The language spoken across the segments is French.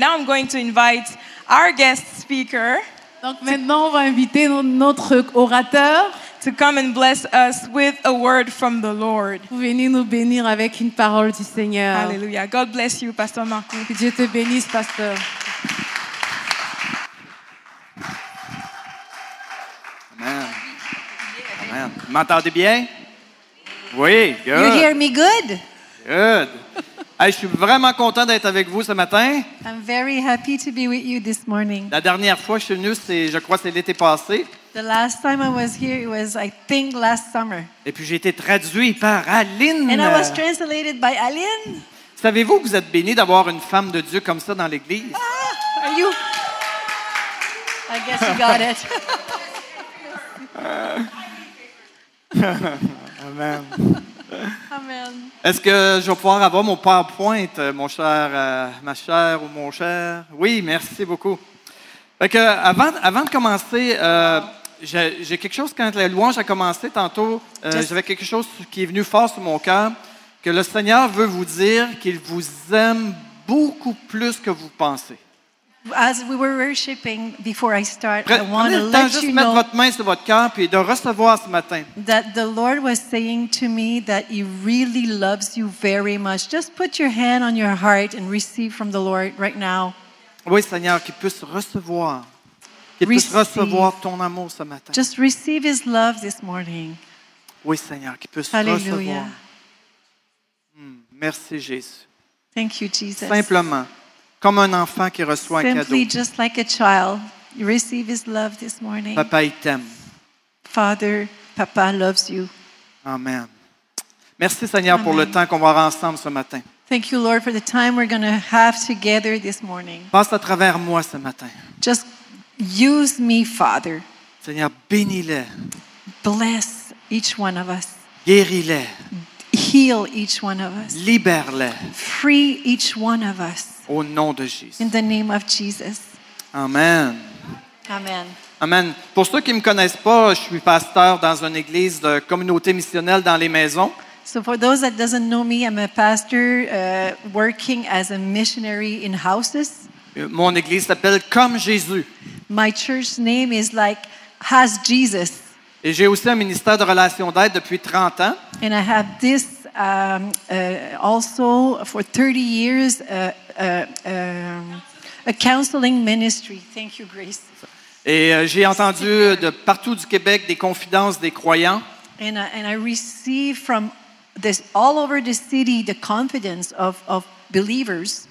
Now I'm going to invite our guest speaker Donc maintenant, on va inviter no- notre orateur to come and bless us with a word from the Lord. pour venir nous bénir avec une parole du Seigneur. Hallelujah. God bless you, Pastor Marco. Que Dieu te bénisse, pasteur. Amen. Amen. Vous m'entendez bien? Oui, You hear me good? Good. Hey, je suis vraiment content d'être avec vous ce matin. I'm very happy to be with you this morning. La dernière fois que je suis venu, c'est, je crois c'est l'été passé. The last time I was here, it was, I think, last summer. Et puis j'ai été traduit par Aline. And I was translated by Aline. Savez-vous que vous êtes béni d'avoir une femme de Dieu comme ça dans l'Église? Are you? I guess you got it. Amen. Amen. Est-ce que je vais pouvoir avoir mon PowerPoint, euh, mon cher, euh, ma chère ou mon cher? Oui, merci beaucoup. Fait que, avant, avant de commencer, euh, j'ai quelque chose, quand la louange a commencé tantôt, euh, j'avais quelque chose qui est venu fort sur mon cœur, que le Seigneur veut vous dire qu'il vous aime beaucoup plus que vous pensez. As we were worshiping before I start, I want to let juste you mettre know votre main sur votre cœur puis de recevoir ce matin. that the Lord was saying to me that He really loves you very much. Just put your hand on your heart and receive from the Lord right now. Oui, Seigneur, qu'il puisse recevoir, qu'il puisse Receive. recevoir ton amour ce matin. Just receive His love this morning. Oui, Seigneur, qu'il puisse Hallelujah. recevoir. Merci, Jésus. Thank you, Jesus. Simplement, comme un enfant qui reçoit un cadeau. Just like a child, you receive His love this morning. Papa, il t'aime. Father, Papa loves you. Amen. Merci, Seigneur, pour le temps qu'on va avoir ensemble ce matin. Thank you, Lord, for the time we're going to have together this morning. Passe à travers moi ce matin. Just use me, Father. Seigneur, bénis-les, Bless each one of us. guéris-les, Heal each one of us. libère-les Free each one of us. au nom de Jésus. In the name of Jesus. Amen. Amen. Amen. Pour ceux qui ne me connaissent pas, je suis pasteur dans une église de communauté missionnelle dans les maisons. So for those that doesn't know me, I'm a pastor uh, working as a missionary in houses. Euh, Mon église s'appelle Comme Jésus. My church name is like Has Jesus. Et j'ai aussi un ministère de relations d'aide depuis 30 ans. And I have this um, uh, also for 30 years, uh, uh, um, a counseling ministry. Thank you, Grace. Et euh, j'ai entendu de partout du Québec des confidences des croyants. And I, and I receive from this all over the city the confidence of, of believers.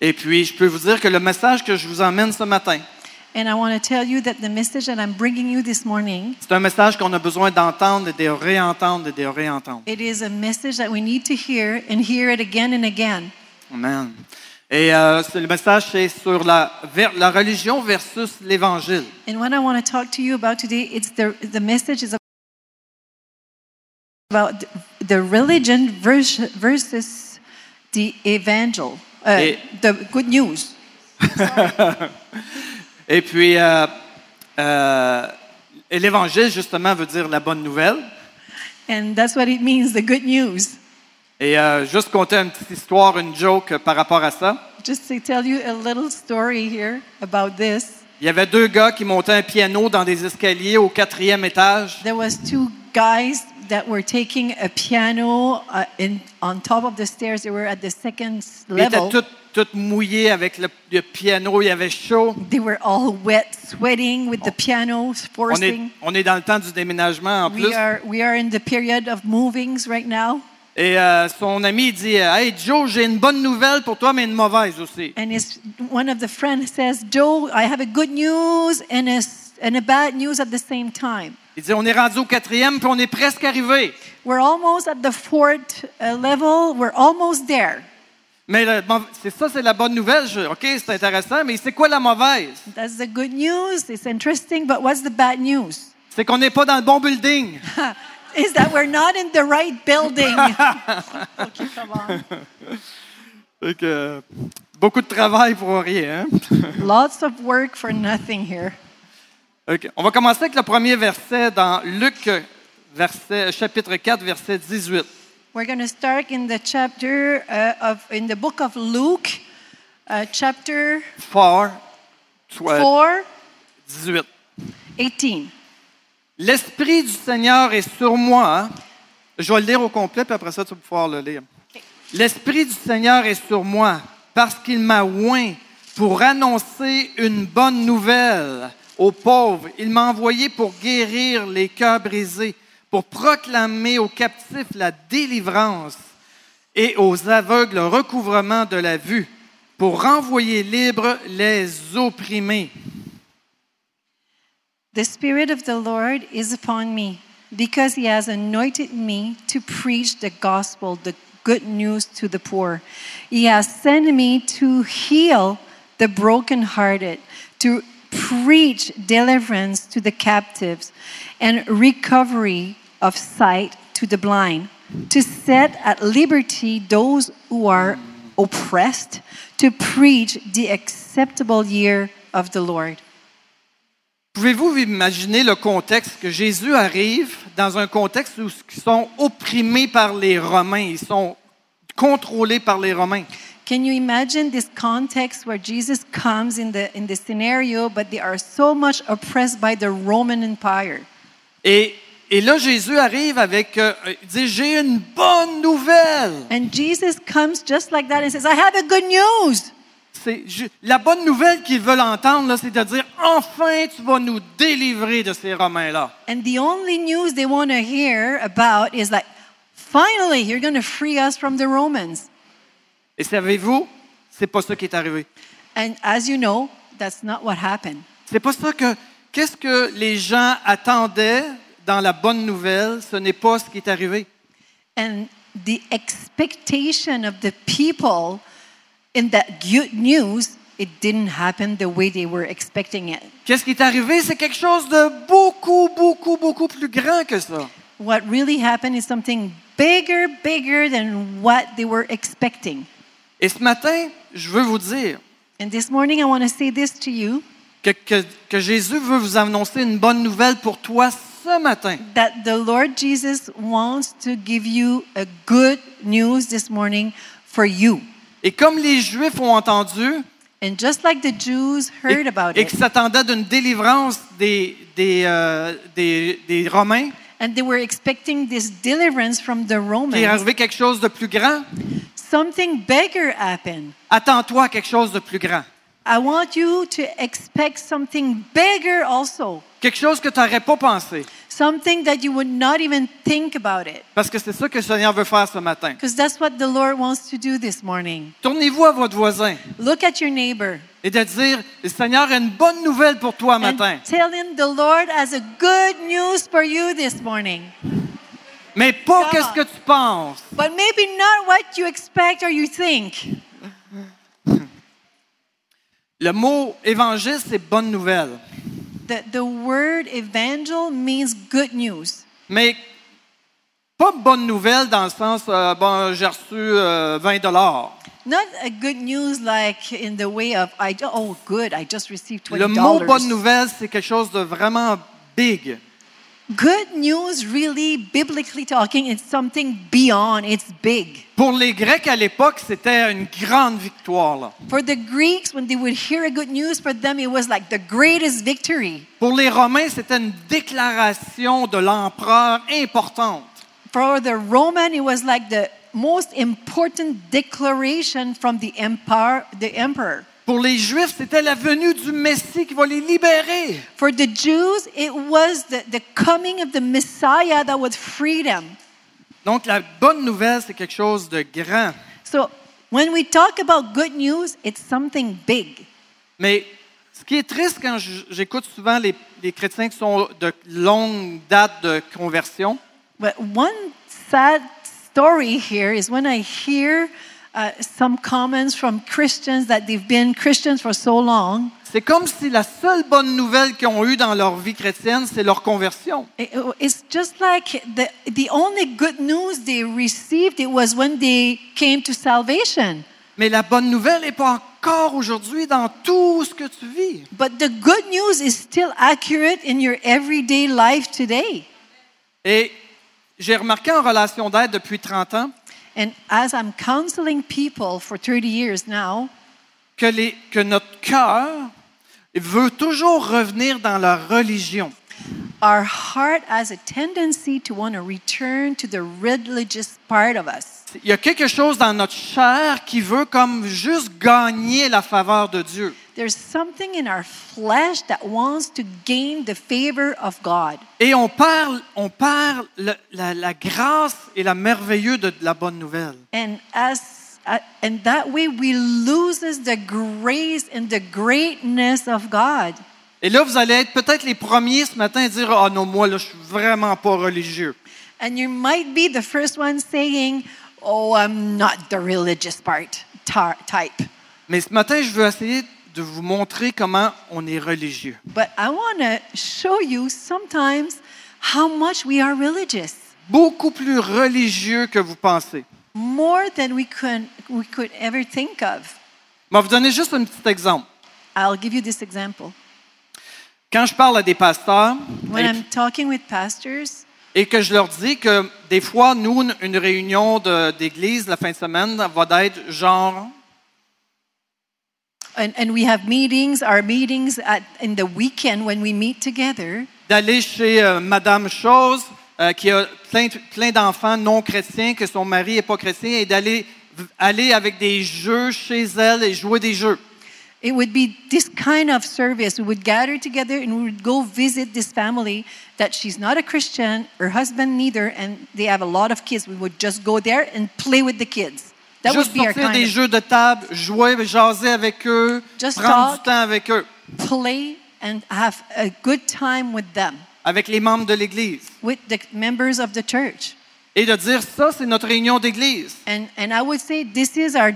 Et puis, je peux vous dire que le message que je vous emmène ce matin, And I want to tell you that the message that I'm bringing you this morning, c'est un message qu'on a besoin d'entendre de réentendre de réentendre. it is a message that we need to hear and hear it again and again. Amen. Et euh, le message, c'est sur la, la religion versus l'Évangile. And what I want to talk to you about today, it's the, the message is about the- religion vers- versus the evangel, uh, Et- the good news. Et puis, euh, euh, et l'Évangile, justement, veut dire la bonne nouvelle. And that's what it means, the good news. Et euh, juste compter une petite histoire, une joke par rapport à ça. Just to tell you a little story here about this. Il y avait deux gars qui montaient un piano dans des escaliers au quatrième étage. There was two guys that were taking a piano uh, in, on top of the stairs. They were at the second level. tous, tous mouillés avec le, le piano, il y avait chaud. They were all wet, sweating with the piano On est, forcing. on est dans le temps du déménagement en plus. We are, we are in the period of movings right now. Et euh, son ami dit Hey Joe, j'ai une bonne nouvelle pour toi, mais une mauvaise aussi. And his, one of the friends says, Joe, I have a good news and a, and a bad news at the same time. Il dit On est rendu au quatrième, puis on est presque arrivé. We're almost at the fourth uh, level. We're almost there. Mais le c'est ça, c'est la bonne nouvelle. Je- OK, c'est intéressant, mais c'est quoi la mauvaise? That's the good news. It's interesting, but what's the bad news? C'est qu'on n'est pas dans le bon building. Is that we're not in the right building. okay, come on. Fait que, beaucoup de travail pour rien. hein? Lots of work for nothing here. OK. On va commencer avec le premier verset dans Luc, verset, chapitre 4, verset 18. We're going to start in the chapter uh, of in the book of Luke, Uh, chapter 4, soit 4, 18. 18. L'Esprit du Seigneur est sur moi. Je vais le lire au complet, puis après ça, tu vas pouvoir le lire. L'Esprit du Seigneur est sur moi parce qu'il m'a oint pour annoncer une bonne nouvelle aux pauvres. Il m'a envoyé pour guérir les cœurs brisés, pour proclamer aux captifs la délivrance et aux aveugles le recouvrement de la vue, pour renvoyer libres les opprimés. The Spirit of the Lord is upon me because he has anointed me to preach the gospel, the good news to the poor. He has sent me to heal the brokenhearted, to preach deliverance to the captives and recovery of sight to the blind, to set at liberty those who are oppressed, to preach the acceptable year of the Lord. Pouvez-vous imaginer le contexte que Jésus arrive dans un contexte où ils sont opprimés par les Romains, ils sont contrôlés par les Romains? Can you imagine this context where Jesus comes in the in the scenario, but they are so much oppressed by the Roman Empire? Et, et là, Jésus arrive avec, euh, il dit, j'ai une bonne nouvelle. And Jesus comes just like that and says, I have a good news. C'est la bonne nouvelle qu'ils veulent entendre, là, c'est de dire, enfin, tu vas nous délivrer de ces Romains-là. And the only news they want to hear about is like, finally, you're going to free us from the Romans. Et savez-vous, c'est pas ça qui est arrivé. And as you know, that's not what happened. C'est pas ça que. Qu'est-ce que les gens attendaient dans la bonne nouvelle? Ce n'est pas ce qui est arrivé. And the expectation of the people in that good news, it didn't happen the way they were expecting it. Qu'est-ce qui est arrivé? C'est quelque chose de beaucoup, beaucoup, beaucoup plus grand que ça. What really happened is something bigger, bigger than what they were expecting. Et ce matin, je veux vous dire And this morning, I want to say this to you que, que- que Jésus veut vous annoncer une bonne nouvelle pour toi ce matin. that the Lord Jesus wants to give you a good news this morning for you. Et comme les Juifs ont entendu And just like the Jews heard et, about et it, qu'ils s'attendaient d'une délivrance des, des, euh, des, des Romains, and they were expecting this deliverance from the qu'il est Romans, arrivé quelque chose de plus grand, something bigger happened. attends-toi à quelque chose de plus grand. I want you to expect something bigger also, Quelque chose que tu n'aurais pas pensé. something that you would not even think about it. Parce que c'est ça que le Seigneur veut faire ce matin. Because that's what the Lord wants to do this morning. Tournez-vous à votre voisin Look at your neighbor et de dire, le Seigneur a une bonne nouvelle pour toi matin. and tell him the Lord has a good news for you this morning. Mais pas qu'est-ce que tu penses? But maybe not what you expect or you think. Le mot évangile, c'est bonne nouvelle. The, the word evangel means good news. Mais pas bonne nouvelle dans le sens, euh, bon, j'ai reçu euh, 20 dollars. Not a good news like in the way of, I, oh, good, I just received $20. Le mot bonne nouvelle, c'est quelque chose de vraiment big. Good news, really, biblically talking, it's something beyond, it's big. Pour les Grecs à l'époque, c'était une grande victoire. là. For the Greeks, when they would hear a good news, for them it was like the greatest victory. Pour les Romains, c'était une déclaration de l'empereur importante. For the Roman, it was like the most important declaration from the empire, the emperor. Pour les Juifs, c'était la venue du Messie qui va les libérer. For the Jews, it was the, the coming of the Messiah that would free them. Donc, la bonne nouvelle, c'est quelque chose de grand. So when we talk about good news, it's something big. Mais ce qui est triste quand j'écoute souvent les, les chrétiens qui sont de longue date de conversion, But one sad story here is when I hear uh, some comments from Christians that they've been Christians for so long. c'est comme si la seule bonne nouvelle qu'ils ont eue dans leur vie chrétienne, c'est leur conversion. It- It's just like the, the only good news they received it was when they came to salvation. Mais la bonne nouvelle n'est pas encore aujourd'hui dans tout ce que tu vis. But the good news is still accurate in your everyday life today. Et j'ai remarqué en relation d'aide depuis 30 ans And as I'm counseling people for 30 years now, que, les, que notre cœur veut toujours revenir dans la religion. Our heart has a tendency to want to return to the religious part of us. Il y a quelque chose dans notre chair qui veut comme juste gagner la faveur de Dieu. There's something in our flesh that wants to gain the favor of God. Et on perd, on perd le- la, la grâce et la merveilleux de la bonne nouvelle. And as uh, and that way we loses the grace and the greatness of God. Et là, vous allez être peut-être les premiers ce matin à dire Ah non, moi, là, je suis vraiment pas religieux. And you might be the first one saying, "Oh, I'm not the religious part type." Mais ce matin, je veux essayer de vous montrer comment on est religieux. But I want to show you sometimes how much we are religious. Beaucoup plus religieux que vous pensez. More than we could we could ever think of. Je vais vous donner juste un petit exemple. I'll give you this example. Quand je parle à des pasteurs When et, I'm talking with pastors et que je leur dis que des fois, nous, une- réunion d'église la fin de semaine va être genre and, and we have meetings, our meetings at, in the weekend when we meet together, d'aller chez euh, Madame Chose, euh, qui a plein, plein d'enfants non chrétiens, que son mari n'est pas chrétien, et d'aller aller avec des jeux chez elle et jouer des jeux. it would be this kind of service. We would gather together and we would go visit this family that she's not a Christian, her husband neither, and they have a lot of kids. We would just go there and play with the kids. That Juste would be our sortir des jeux de table, jouer, jaser avec eux, Just prendre talk. du temps avec eux, play and have a good time with them, avec les membres de l'Église. with the members of the church. Et de dire, ça, c'est notre réunion d'Église. And, and I would say this is our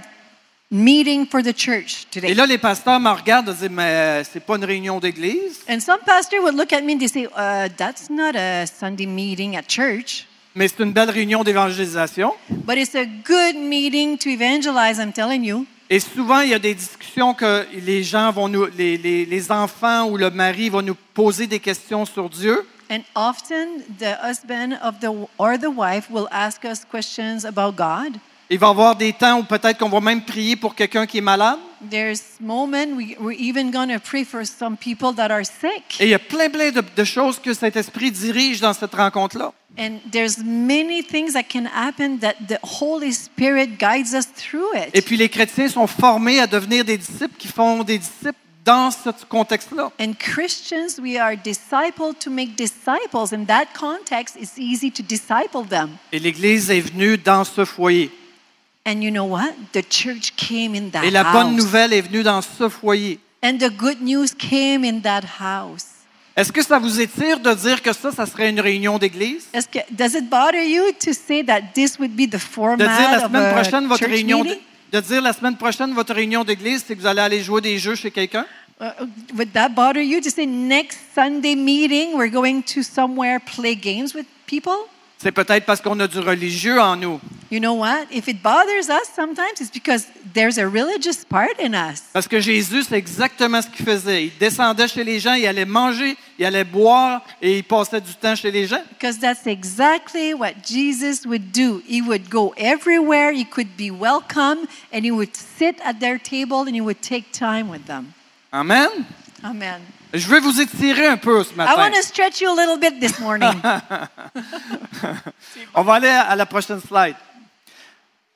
meeting for the church Et today. là, les pasteurs me regardent et disent, mais euh, c'est pas une réunion d'église, And some pastor would look at me and they say, uh, that's not a Sunday meeting at church, mais c'est une belle réunion d'évangélisation. but it's a good meeting to evangelize, I'm telling you. Et souvent, il y a des discussions que les gens vont nous, les, les- les enfants ou le mari vont nous poser des questions sur Dieu. And often the husband of the or the wife will ask us questions about God. Il va y avoir des temps où peut-être qu'on va même prier pour quelqu'un qui est malade. There's moment we, we're even going to pray for some people that are sick. Et il y a plein, plein de, de choses que cet esprit dirige dans cette rencontre-là. And there's many things that can happen that the Holy Spirit guides us through Et it. puis les chrétiens sont formés à devenir des disciples qui font des disciples dans ce contexte-là. And Christians, we are discipled to make disciples. In that context, it's easy to disciple them. Et l'Église est venue dans ce foyer. And you know what? The church came in that Et la bonne house. nouvelle est venue dans ce foyer. And the good news came in that house. Est-ce que ça vous étire de dire que ça, ça serait une réunion d'église? Est-ce que- Does it bother you to say that this would be the De dire format la of semaine prochaine votre réunion de, de dire la semaine prochaine votre réunion d'église, c'est que vous allez aller jouer des jeux chez quelqu'un? Uh, would that bother you to say next Sunday meeting we're going to somewhere play games with people? C'est peut-être parce qu'on a du religieux en nous. You know what? If it bothers us sometimes, it's because there's a religious part in us. Parce que Jésus, c'est exactement ce qu'il faisait. Il descendait chez les gens, il allait manger, il allait boire et il passait du temps chez les gens. Because that's exactly what Jesus would do. He would go everywhere, he could be welcome, and he would sit at their table and he would take time with them. Amen? Amen. Je vais vous étirer un peu ce I matin. want to stretch you a little bit this morning. On va aller à la prochaine slide.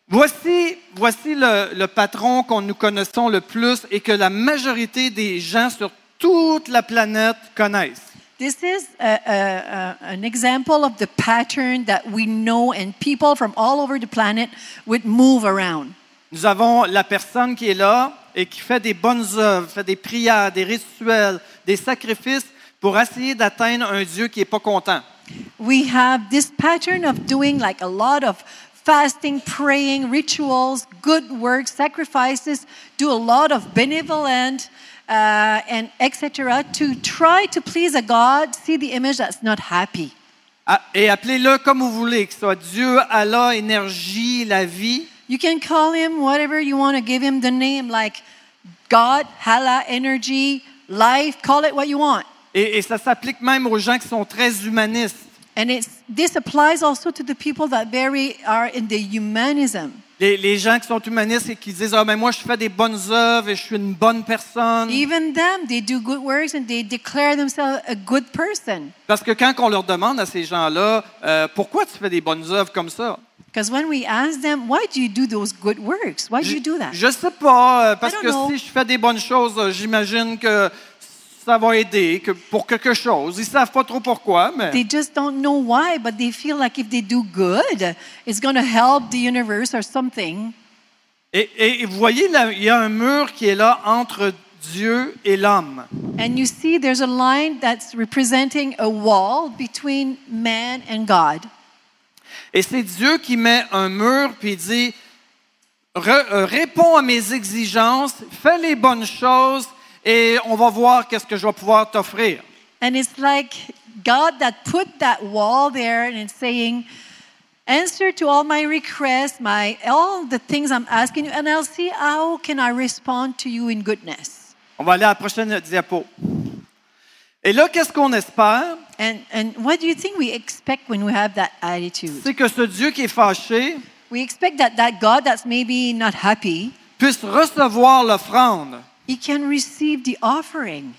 Voici, voici le, le patron qu'on nous connaissons le plus et que la majorité des gens sur toute la planète connaissent. This is a, a- a- an example of the pattern that we know, and people from all over the planet would move around. Nous avons la personne qui est là et qui fait des bonnes œuvres, fait des prières, des rituels, des sacrifices pour essayer d'atteindre un Dieu qui n'est pas content. We have this pattern of doing like a lot of fasting, praying, rituals, good works, sacrifices, do a lot of benevolent uh, and etc. to try to please a God, see the image that's not happy. Et appelez-le comme vous voulez, que ce soit Dieu, Allah, énergie, la vie. You can call him whatever you want to give him the name, like God, Allah, energy, life, call it what you want. Et, et ça s'applique même aux gens qui sont très humanistes. And it's, this applies also to the people that very are in the humanism. Les Les, gens qui sont humanistes et qui disent Ah, mais moi, je fais des bonnes œuvres et je suis une bonne personne. Even them, they do good works and they declare themselves a good person. Parce que quand on leur demande à ces gens-là, euh, pourquoi tu fais des bonnes œuvres comme ça? Because when we ask them, why do you do those good works? Why do you do that? Je sais pas, euh, parce que know. si je fais des bonnes choses, euh, j'imagine que ça va aider que pour quelque chose. Ils savent pas trop pourquoi, mais They just don't know why, but they feel like if they do good, it's going to help the universe or something. et, et- et vous voyez, là, il y a un mur qui est là entre Dieu et l'homme. And you see, there's a line that's representing a wall between man and God. Et c'est Dieu qui met un mur puis dit euh, réponds à mes exigences, fais les bonnes choses et on va voir qu'est-ce que je vais pouvoir t'offrir. And it's like God that put that wall there and it's saying, answer to all my requests, my all the things I'm asking you, and I'll see how can I respond to you in goodness. On va aller à la prochaine diapo. Et là, qu'est-ce qu'on espère? And and what do you think we expect when we have that attitude? C'est que ce Dieu qui est fâché We expect that that God that's maybe not happy, puisse recevoir l'offrande. he can receive the offering.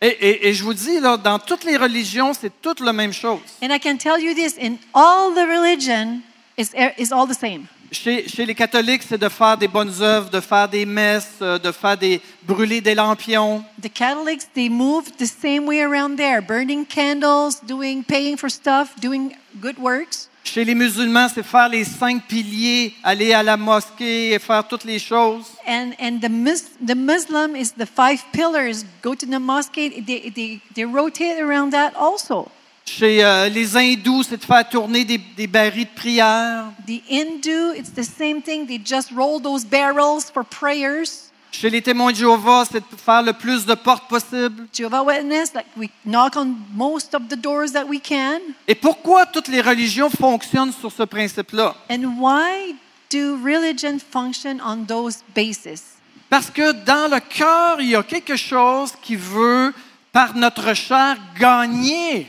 Et, et- et je vous dis, là, dans toutes les religions, c'est toute la même chose. And I can tell you this in all the religion is is all the same. Chez, chez les catholiques, c'est de faire des bonnes œuvres, de faire des messes, euh, de faire des brûler des lampions. The Catholics, they move the same way around there, burning candles, doing, paying for stuff, doing good works. Chez les musulmans, c'est faire les cinq piliers, aller à la mosquée et faire toutes les choses. And, and the, Mus- the Muslim is the five pillars. Go to the mosque, they, they, they rotate around that also. Chez euh, les hindous, c'est de faire tourner des, des barils de prière. The Hindu, it's the same thing. They just roll those barrels for prayers. Chez les témoins de Jéhovah, c'est de faire le plus de portes possible. Jehovah Witness, like we knock on most of the doors that we can. Et pourquoi toutes les religions fonctionnent sur ce principe-là? And why do religion function on those bases? Parce que dans le cœur, il y a quelque chose qui veut, par notre chair, gagner.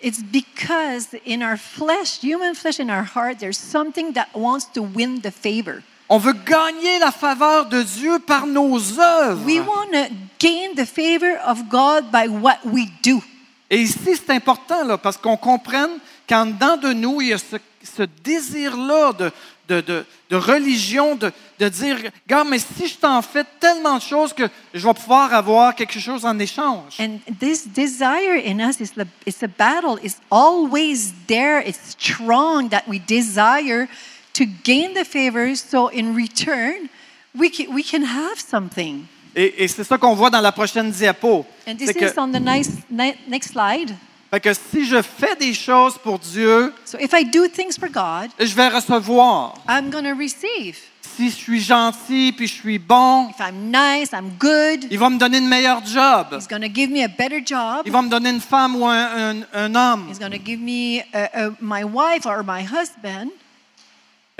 It's because in our flesh, human flesh, in our heart, there's something that wants to win the favor. On veut gagner la faveur de Dieu par nos œuvres. We want to gain the favor of God by what we do. Et ici, c'est important là, parce qu'on comprenne qu'en dedans de nous, il y a ce, ce désir-là de, de, de- de religion, de, de dire, regarde, mais si je t'en fais tellement de choses que je vais pouvoir avoir quelque chose en échange. And this desire in us is the, it's a battle. It's always there. It's strong that we desire to gain the favor. So in return, we can, we can have something. Et, et c'est ça qu'on voit dans la prochaine diapo. And this C'est que, is on the nice, ni- next slide. Fait que si je fais des choses pour Dieu, So if I do things for God, je vais recevoir. I'm receive. Si je suis gentil puis je suis bon, If I'm nice, I'm good, il va me donner une meilleure job. He's going to give me a better job. Il va me donner une femme ou un, un- un homme. He's going to give me my wife or my husband.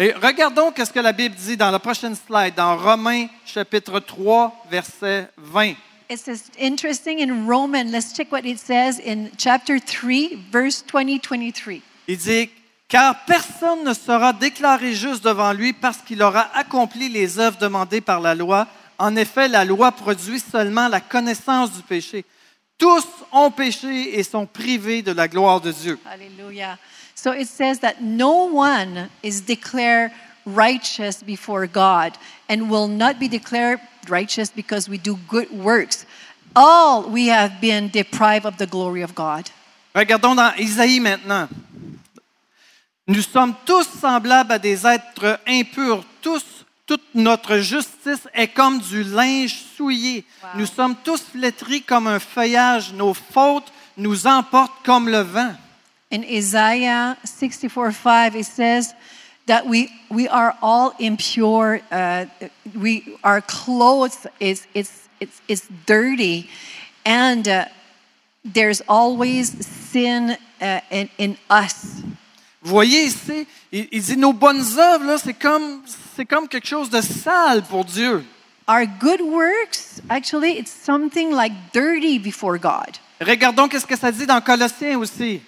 Et regardons qu'est-ce que la Bible dit dans la prochaine slide, dans Romains chapitre 3, verset 20. It says interesting in Roman. Let's check what it says in chapter 3, verse 20, 23. Il dit, car personne ne sera déclaré juste devant lui parce qu'il aura accompli les œuvres demandées par la loi. En effet, la loi produit seulement la connaissance du péché. Tous ont péché et sont privés de la gloire de Dieu. Hallelujah. So it says that no one is declared righteous before God and will not be declared righteous because we do good works. All we have been deprived of the glory of God. Regardons dans Isaïe maintenant. Nous sommes tous semblables à des êtres impurs. Tous, toute notre justice est comme du linge souillé. Wow. Nous sommes tous flétris comme un feuillage. Nos fautes nous emportent comme le vent. In Isaiah 64 5, it says that we, we are all impure. Uh, we, our clothes is, is, it's, it's dirty. And uh, there's always sin uh, in, in us. Vous voyez ici, il, il dit nos bonnes œuvres, là, c'est comme, c'est comme quelque chose de sale pour Dieu. Our good works, actually, it's something like dirty before God. Regardons qu'est-ce que ça dit dans Colossiens aussi.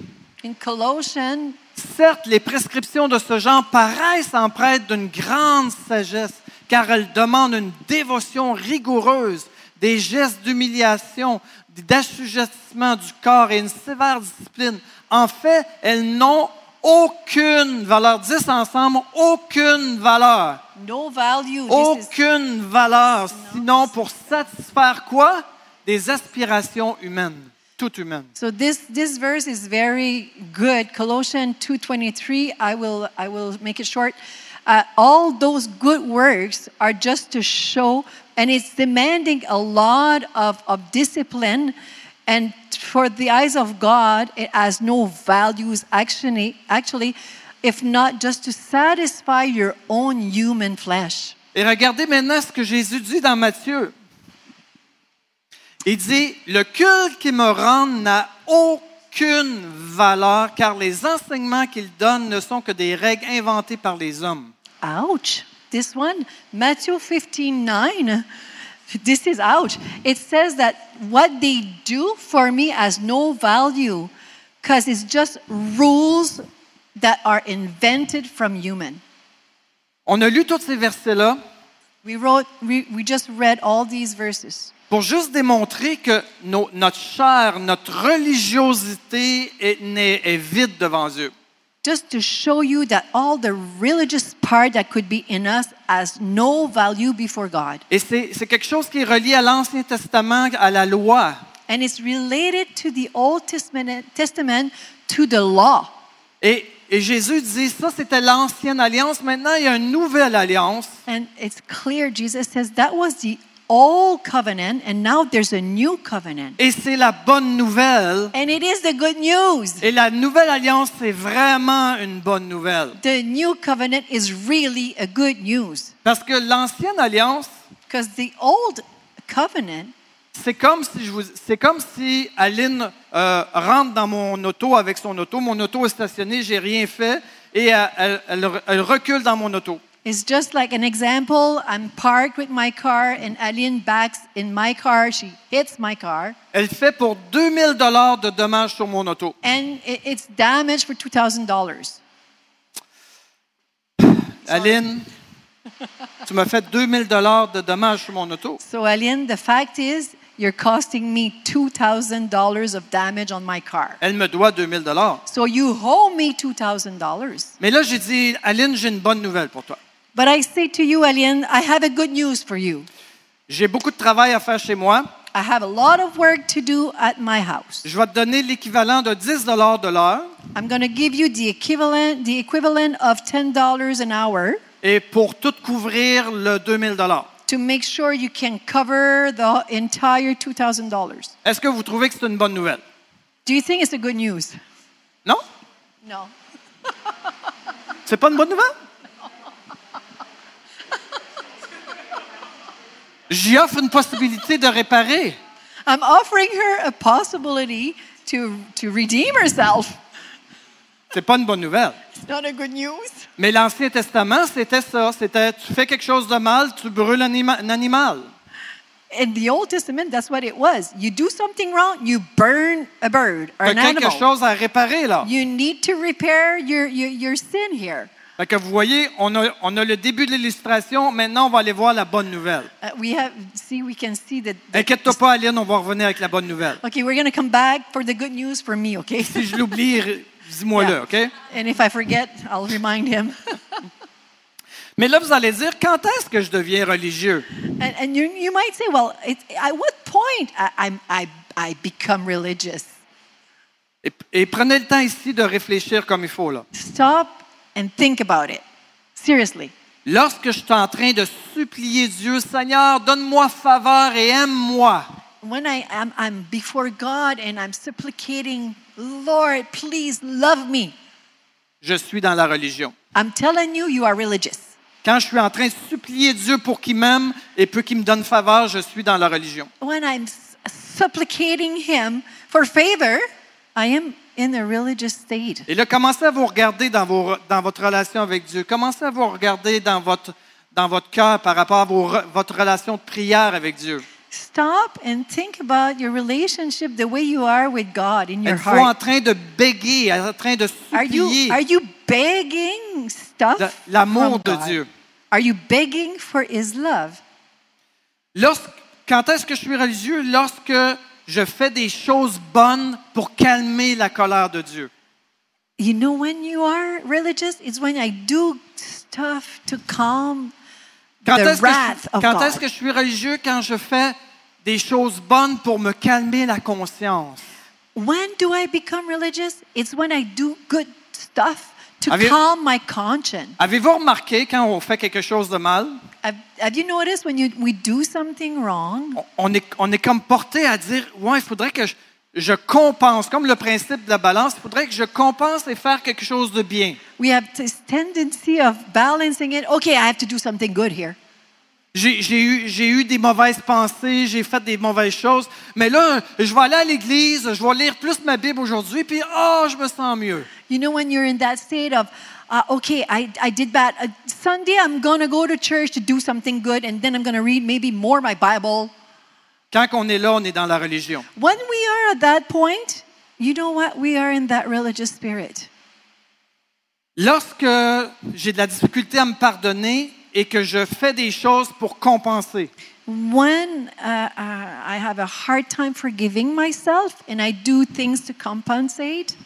In Colossians, Certes, les prescriptions de ce genre paraissent empreintes d'une grande sagesse, car elles demandent une dévotion rigoureuse, des gestes d'humiliation, d'assujettissement du corps et une sévère discipline. En fait, elles n'ont aucune valeur. Dix ensemble, aucune valeur. No value. Aucune valeur, sinon pour satisfaire quoi? Des aspirations humaines, toutes humaines. So this this verse is very good. Colossians 2:23. I will I will make it short. Uh, all those good works are just to show, and it's demanding a lot of, of discipline. And for the eyes of God, it has no values actually, actually, if not just to satisfy your own human flesh. Et regardez maintenant ce que Jésus dit dans Matthieu. Il dit, le culte qu'ils me rendent n'a aucune valeur car les enseignements qu'ils donnent ne sont que des règles inventées par les hommes. Ouch. This one, Matthew 15 9. This is ouch. It says that what they do for me has no value because it's just rules that are invented from human. On a lu tous ces versets-là We wrote, we, we just read all these verses pour juste démontrer que nos- notre chair, notre religiosité est, n'est- est vide devant Dieu. just to show you that all the religious part that could be in us has no value before God. Et c'est c'est quelque chose qui est relié à l'Ancien Testament, à la loi. And it's related to the Old Testament, Testament to the law. Et, et Jésus dit, ça c'était l'ancienne alliance, maintenant il y a une nouvelle alliance. And it's clear, Jesus says that was the old covenant, and now there's a new covenant. Et c'est la bonne nouvelle. And it is the good news. Et la nouvelle alliance, c'est vraiment une bonne nouvelle. The new covenant is really a good news. Parce que l'ancienne alliance, Because the old covenant, c'est comme si je vous, c'est comme si Aline euh, rentre dans mon auto avec son auto. Mon auto est stationnée, j'ai rien fait, et elle, elle- elle- elle recule dans mon auto. Is just like an example. I'm parked with my car, and Aline backs in my car. She hits my car, Elle fait pour 2000 dollars de dommages sur mon auto. and it- it's damaged for $2,000. Aline, tu m'as fait 2000 dollars de dommages sur mon auto. So, Aline, the fact is, you're costing me $2,000 of damage on my car. Elle me doit 2000 dollars. So, you owe me $2,000. Mais là, j'ai dit, Aline, j'ai une bonne nouvelle pour toi. But I say to you, Aline, I have a good news for you. J'ai beaucoup de travail à faire chez moi. I have a lot of work to do at my house. Je vais te donner l'équivalent de 10 dollars de l'heure. I'm going to give you the equivalent, the equivalent of $10 an hour et pour tout couvrir le 2000 dollars. to make sure you can cover the entire $2,000. Est-ce que vous trouvez que c'est une bonne nouvelle? Do you think it's a good news? Non? No. C'est pas une bonne nouvelle? J'y offre une possibilité de réparer. I'm offering her a possibility to, to redeem herself. C'est pas une bonne nouvelle. It's not a good news. Mais l'Ancien Testament, c'était ça. C'était tu fais quelque chose de mal, tu brûles un, anima- un animal. In the Old Testament, that's what it was. You do something wrong, you burn a bird or an quelque animal. chose à réparer là. You need to repair your, your, your sin here. Fait que vous voyez, on a, on a le début de l'illustration. Maintenant, on va aller voir la bonne nouvelle. Uh, we have, see, we can see that. that- Inquiète-toi pas, Aline, on va revenir avec la bonne nouvelle. Okay, we're going to come back for the good news for me, okay? Si je l'oublie, dis-moi-le, Yeah. OK? And if I forget, I'll remind him. Mais là, vous allez dire, quand est-ce que je deviens religieux? and and you, you might say, well, it, at what point I, I, I become religious? Et, et prenez le temps ici de réfléchir comme il faut. Là. Stop and think about it. Seriously. Lorsque je suis en train de supplier Dieu, Seigneur, donne-moi faveur et aime-moi, When I am I'm before God and I'm supplicating, Lord, please love me. je suis dans la religion. I'm telling you, you are religious. Quand je suis en train de supplier Dieu pour qu'il m'aime et pour qu'il me donne faveur, je suis dans la religion. When I'm supplicating Him for favor, I am in a religious state. Et là, commencez à vous regarder dans, vos, dans votre relation avec Dieu. Commencez à vous regarder dans votre, dans votre cœur par rapport à vos re- votre relation de prière avec Dieu. stop and think about your relationship, the way you are with God in your Êtes-vous en heart. train de béguer, en train de Are you, supplier are you begging stuff de l'amour from de God? Dieu? Are you begging for His love? Lorsque- quand est-ce que je suis religieux? Lorsque je fais des choses bonnes pour calmer la colère de Dieu. You know when you are religious? It's when I do stuff to calm Quand the est-ce que, wrath je- of quand God. est-ce que je suis religieux? Quand je fais des choses bonnes pour me calmer la conscience? When do I become religious? It's when I do good stuff to you- calm my conscience. Avez-vous remarqué quand on fait quelque chose de mal, Have, have you noticed when you, we do something wrong? on- on est, on est comme porté à dire, ouais, il faudrait que je, je compense, comme le principe de la balance, il faudrait que je compense et faire quelque chose de bien. We have this tendency of balancing it. Okay, I have to do something good here. J'ai eu, eu des mauvaises pensées, j'ai fait des mauvaises choses, mais là, je vais aller à l'église, je vais lire plus ma Bible aujourd'hui, puis oh, je me sens mieux. You know, when you're in that state of, uh, okay, I, I did bad. Uh, Sunday, I'm going to go to church to do something good, and then I'm going to read maybe more my Bible. Quand on est là, on est dans la religion. When we are at that point, you know what? We are in that religious spirit. Lorsque j'ai de la difficulté à me pardonner et que je fais des choses pour compenser, When uh, uh, I have a hard time forgiving myself and I do things to compensate,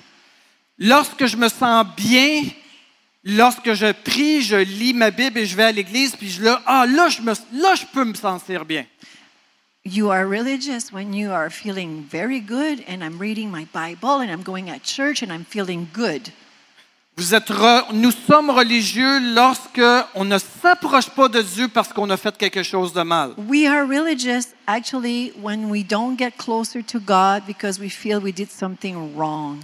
lorsque je me sens bien, lorsque je prie, je lis ma Bible et je vais à l'église, puis je là, ah là, je me, là, je peux me sentir bien. you are religious when you are feeling very good and I'm reading my Bible and I'm going at church and I'm feeling good. Vous êtes re- nous sommes religieux lorsque on ne s'approche pas de Dieu parce qu'on a fait quelque chose de mal. We are religious actually when we don't get closer to God because we feel we did something wrong.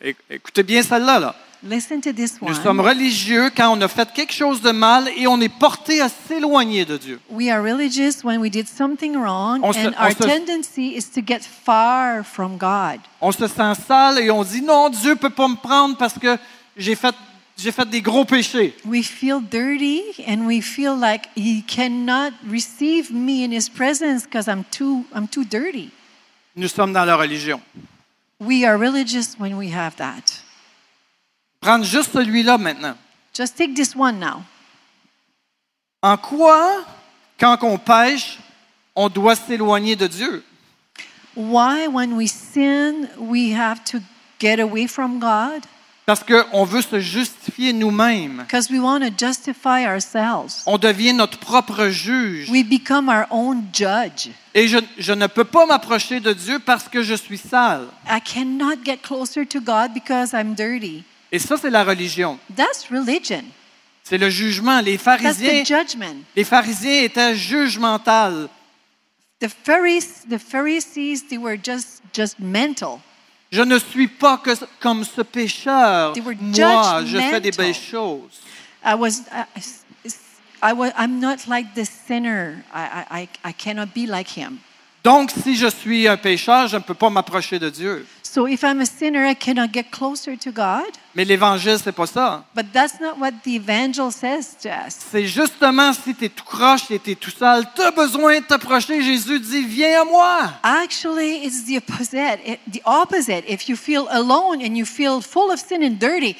Éc- Écoutez bien celle-là. Là. Listen to this Nous sommes one. religieux quand on a fait quelque chose de mal et on est porté à s'éloigner de Dieu. We are religious when we did something wrong On se- and on our se- tendency is to get far from God. On se sent sale et on dit non, Dieu peut pas me prendre parce que j'ai fait, j'ai fait des gros péchés. We feel dirty and we feel like he cannot receive me in his presence because I'm too I'm too dirty. Nous sommes dans la religion. We are religious when we have that. Prendre juste celui-là maintenant. Just take this one now. En quoi, quand on pêche, on doit s'éloigner de Dieu? Why when we sin we have to get away from God? Parce qu'on veut se justifier nous-mêmes. Because we want to justify ourselves. On devient notre propre juge. We become our own judge. Et je, je ne peux pas m'approcher de Dieu parce que je suis sale. I cannot get closer to God because I'm dirty. Et ça, c'est la religion. That's religion. C'est le jugement. Les pharisiens, les pharisiens étaient jugementales. The Pharisees, the Pharisees, they were just just mental. Je ne suis pas que, comme ce pécheur. Moi, je fais des belles choses. I was, I, I was, I'm not like the sinner. I, I, I cannot be like him. Donc, si je suis un pécheur, je ne peux pas m'approcher de Dieu. So if I'm a sinner, I cannot get closer to God. Mais l'Évangile, c'est pas ça. But that's not what the evangel says to us. C'est justement si tu es tout croche et tu es tout sale, tu as besoin de t'approcher. Jésus dit, viens à moi. Actually, it's the opposite. It- the opposite. If you feel alone and you feel full of sin and dirty,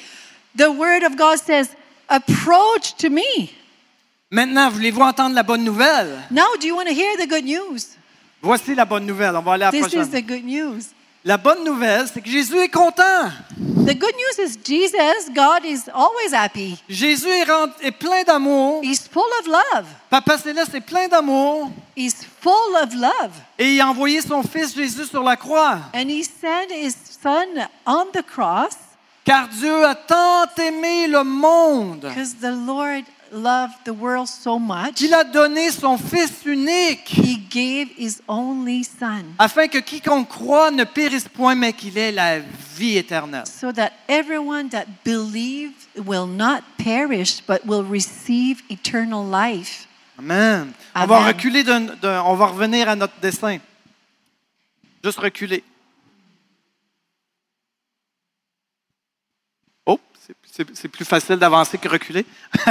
the Word of God says, "Approach to me." Maintenant, voulez-vous entendre la bonne nouvelle? Now, do you want to hear the good news? Voici la bonne nouvelle. On va aller à la This is the good news. La bonne nouvelle, c'est que Jésus est content. The good news is Jesus, God is always happy. Jésus est, rend- est plein d'amour. He's full of love. Papa Céleste est plein d'amour. He's full of love. Et il a envoyé son fils Jésus sur la croix. And he sent his son on the cross Car Dieu a tant aimé le monde because the Lord loved the world so much. qu'il a donné son fils unique He gave his only son afin que quiconque croit ne périsse point, mais qu'il ait la vie éternelle. so that everyone that believes will not perish but will receive eternal life. Amen. On Amen. va reculer, d'un- d'un- on va revenir à notre dessin. Juste reculer. Oh, c'est- plus facile d'avancer que reculer.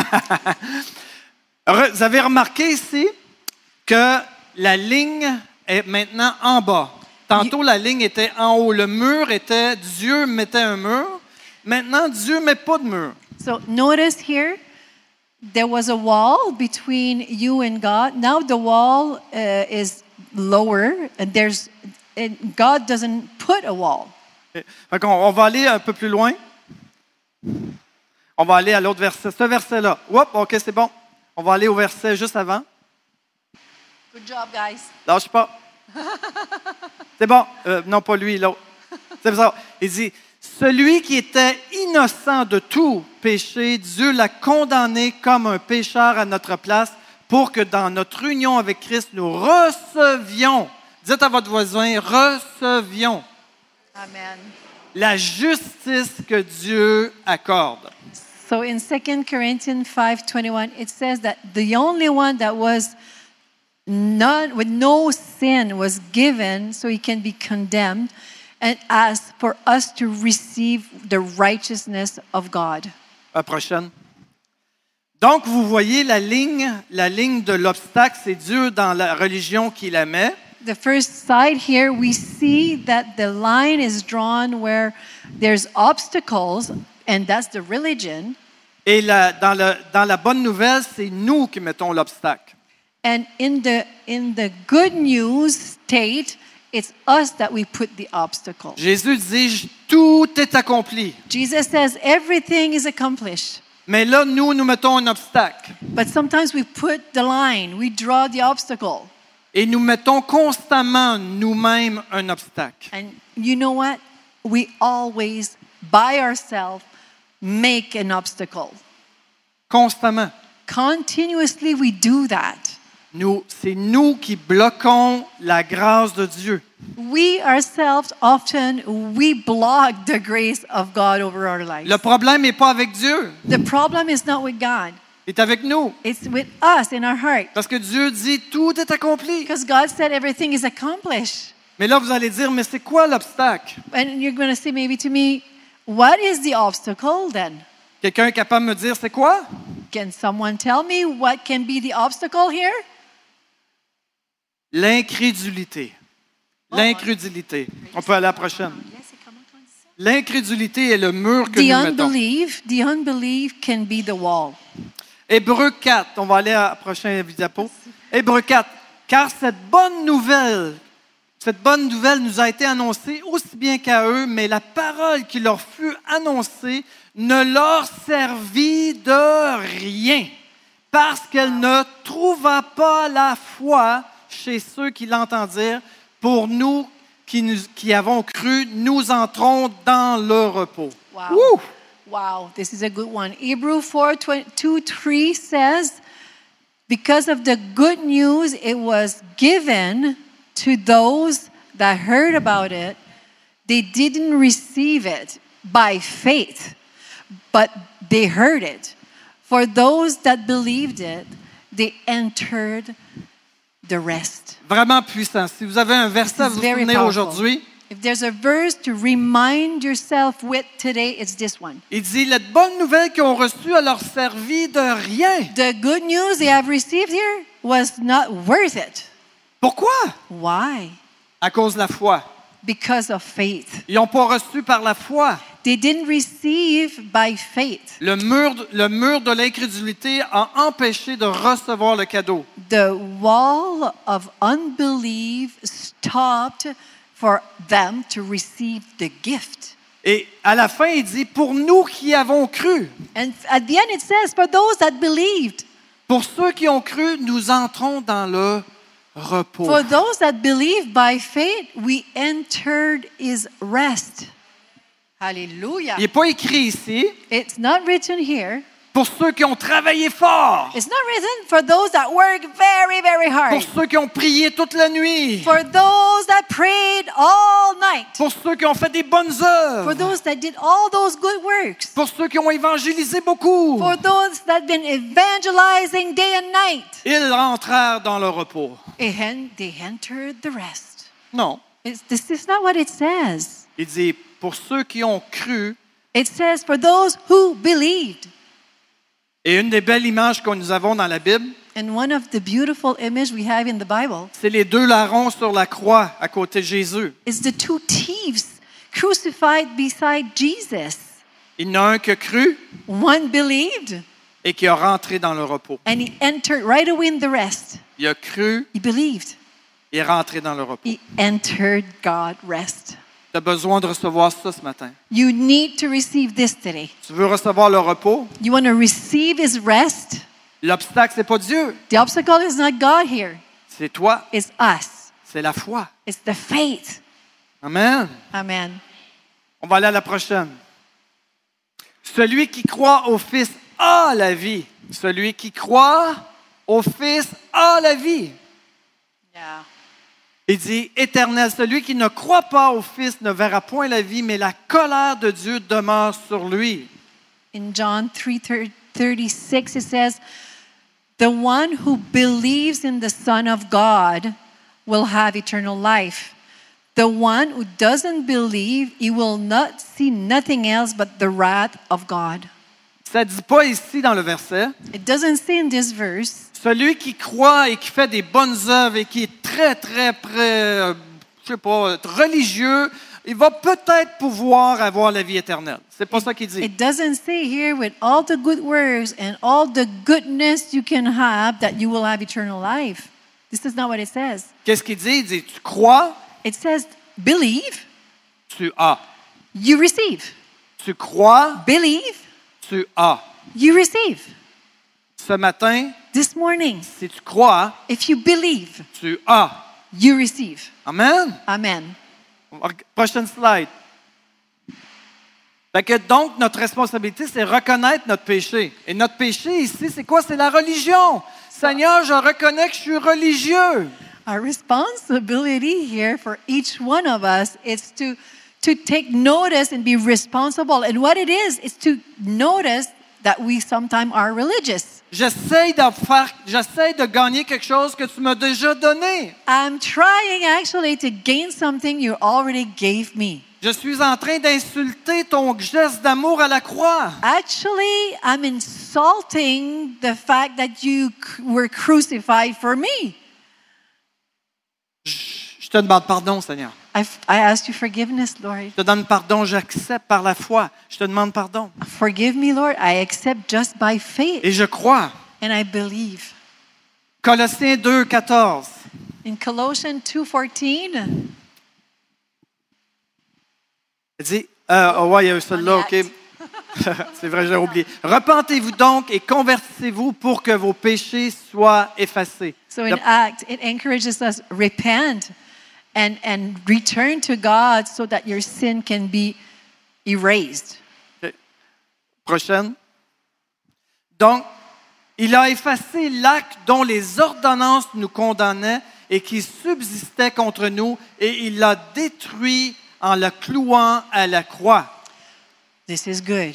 Re- Vous avez remarqué ici que la ligne est maintenant en bas. Tantôt, la ligne était en haut. Le mur était, Dieu mettait un mur. Maintenant, Dieu ne met pas de mur. So notice here, there was a wall between you and God. Now the wall uh, is lower, and there's and God doesn't put a wall. OK. Fait qu'on- on va aller un peu plus loin. On va aller à l'autre verset. Ce verset-là. Oups, OK, c'est bon. On va aller au verset juste avant. Good job, guys. Lâche pas. C'est bon. Euh, non, pas lui, l'autre. C'est ça. Il dit Celui qui était innocent de tout péché, Dieu l'a condamné comme un pécheur à notre place pour que dans notre union avec Christ, nous recevions, dites à votre voisin, recevions Amen. La justice que Dieu accorde. So in 2 Corinthians 5:21 it says that the only one that was none with no sin was given so he can be condemned and asked for us to receive the righteousness of God. La prochaine. Donc, vous voyez la ligne, la ligne de l'obstacle, c'est Dieu dans la religion qui la met. The first side here we see that the line is drawn where there's obstacles and that's the religion Et la- dans, le- dans la bonne nouvelle, c'est nous qui mettons l'obstacle. and in the in the good news state it's us that we put the obstacle. Jésus dit, tout est accompli. Jesus says everything is accomplished. Mais là, nous, nous mettons un obstacle. But sometimes we put the line, we draw the obstacle. Et nous mettons constamment nous-mêmes un obstacle. And you know what? We always, by ourselves, make an obstacle. Constamment. Continuously, we do that. Nous, c'est nous qui bloquons la grâce de Dieu. We ourselves often we block the grace of God over our lives. Le problème n'est pas avec Dieu, The problem is not with God. Est avec nous. It's with us in our heart. Parce que Dieu dit, tout est accompli. Because God said everything is accomplished. Mais là, vous allez dire, mais c'est quoi l'obstacle? And you're going to say maybe to me, what is the obstacle then? Quelqu'un est capable de me dire, c'est quoi? Can someone tell me what can be the obstacle here? L'incrédulité. L'incrédulité. On peut aller à la prochaine. L'incrédulité est le mur que The nous mettons. the unbelief can be the wall. Hébreu 4, on va aller à la prochaine diapo. Hébreu 4. Car cette bonne nouvelle, cette bonne nouvelle nous a été annoncée aussi bien qu'à eux, mais la parole qui leur fut annoncée ne leur servit de rien, parce qu'elle ne trouva pas la foi chez ceux qui l'entendirent. Pour nous qui, nous- qui avons cru, nous entrons dans le repos. Wow. Wow, this is a good one. Hebrew 4 2 3 says, Because of the good news, it was given to those that heard about it. They didn't receive it by faith, but they heard it. For those that believed it, they entered the rest. Vraiment puissant. Si vous avez un verset à vous souvenir aujourd'hui, If there's a verse to remind yourself with today, it's this one. il dit La bonne nouvelle qu'ils ont reçue, elle leur servit de rien. The good news they have received here was not worth it. Pourquoi? Why? À cause de la foi. Because of faith. Ils n'ont pas reçu par la foi. They didn't receive by faith. Le mur, le mur de l'incrédulité a empêché de recevoir le cadeau. The wall of unbelief stopped for them to receive the gift. Et à la fin, il dit Pour nous qui avons cru, And at the end, it says, for those that believed, pour ceux qui ont cru, nous entrons dans le repos. for those that believed by faith, we entered his rest. Hallelujah. Il n'est pas écrit ici It's not written here. Pour ceux qui ont travaillé fort, It's not written for those that work very, very pour hard. ceux qui ont prié toute la nuit, For those that prayed all night. pour ceux qui ont fait des bonnes For œuvres, those that did all those good works. pour ceux qui ont évangélisé beaucoup. For those that been evangelizing day and night. Ils rentrèrent dans le repos. And they entered the rest. Non. It's, this is not what it says. Il dit, pour ceux qui ont cru, It says for those who believed. Et une des belles images que nous avons dans la Bible, And And one of the beautiful images we have in the Bible c'est les deux larrons sur la croix à côté de Jésus. is the two thieves crucified beside Jesus. Il y en a un qui a cru One believed et qui a rentré dans le repos. and he entered right away in the rest. Il a cru He believed. et est rentré dans le repos. He entered God rest. Tu as besoin de recevoir ça ce matin. You need to receive this today. Tu veux recevoir le repos? You want to receive his rest? L'obstacle, c'est pas Dieu, The obstacle is not God here. c'est toi, It's us. c'est la foi. It's the faith. Amen. Amen. On va aller à la prochaine. Celui qui croit au Fils a la vie. Celui qui croit au Fils a la vie. Yeah. Il dit, éternel, celui qui ne croit pas au Fils ne verra point la vie, mais la colère de Dieu demeure sur lui. In John 3:36 it says, "The one who believes in the Son of God will have eternal life. The one who doesn't believe, he will not see nothing else but the wrath of God." Ça ne dit pas ici dans le verset, It doesn't say in this verse, celui qui croit et qui fait des bonnes œuvres et qui est très, très près, euh, je sais pas, religieux, il va peut-être pouvoir avoir la vie éternelle. C'est pas ça qu'il dit. it doesn't say here with all the good works and all the goodness you can have that you will have eternal life. This is not what it says. Qu'est-ce qu'il dit? Il dit, tu crois, It says, believe, tu as. you receive. Tu crois, Believe, tu as. you receive. Ce matin, This morning, si tu crois, if you believe, tu as. you receive. Amen. Amen. Prochaine slide. Que donc, notre responsabilité, c'est reconnaître notre péché. Et notre péché ici, c'est quoi? C'est la religion. Seigneur, je reconnais que je suis religieux. Our responsibility here for each one of us is to, to take notice and be responsible. And what it is, is to notice that we sometimes are religious. J'essaie de faire, j'essaie de gagner quelque chose que tu m'as déjà donné. I'm trying actually to gain something you already gave me. Je suis en train d'insulter ton geste d'amour à la croix. Actually, I'm insulting the fact that you were crucified for me. Je te demande pardon, Seigneur. I, I asked you forgiveness, Lord. Je te donne pardon, j'accepte par la foi. Je te demande pardon. Forgive me, Lord. I accept just by faith Et je crois. and I believe. Colossiens 2, 14. In Colossians 2:14, Il dit, euh, oh ouais, il y a celui-là, On OK. C'est vrai, j'ai oublié. Repentez-vous donc et convertissez-vous pour que vos péchés soient effacés. so in Le- Act, it encourages us repent and and return to God so that your sin can be erased. Prochaine. Donc, il a effacé l'acte dont les ordonnances nous condamnaient et qui subsistait contre nous, et il l'a détruit en le clouant à la croix. This is good.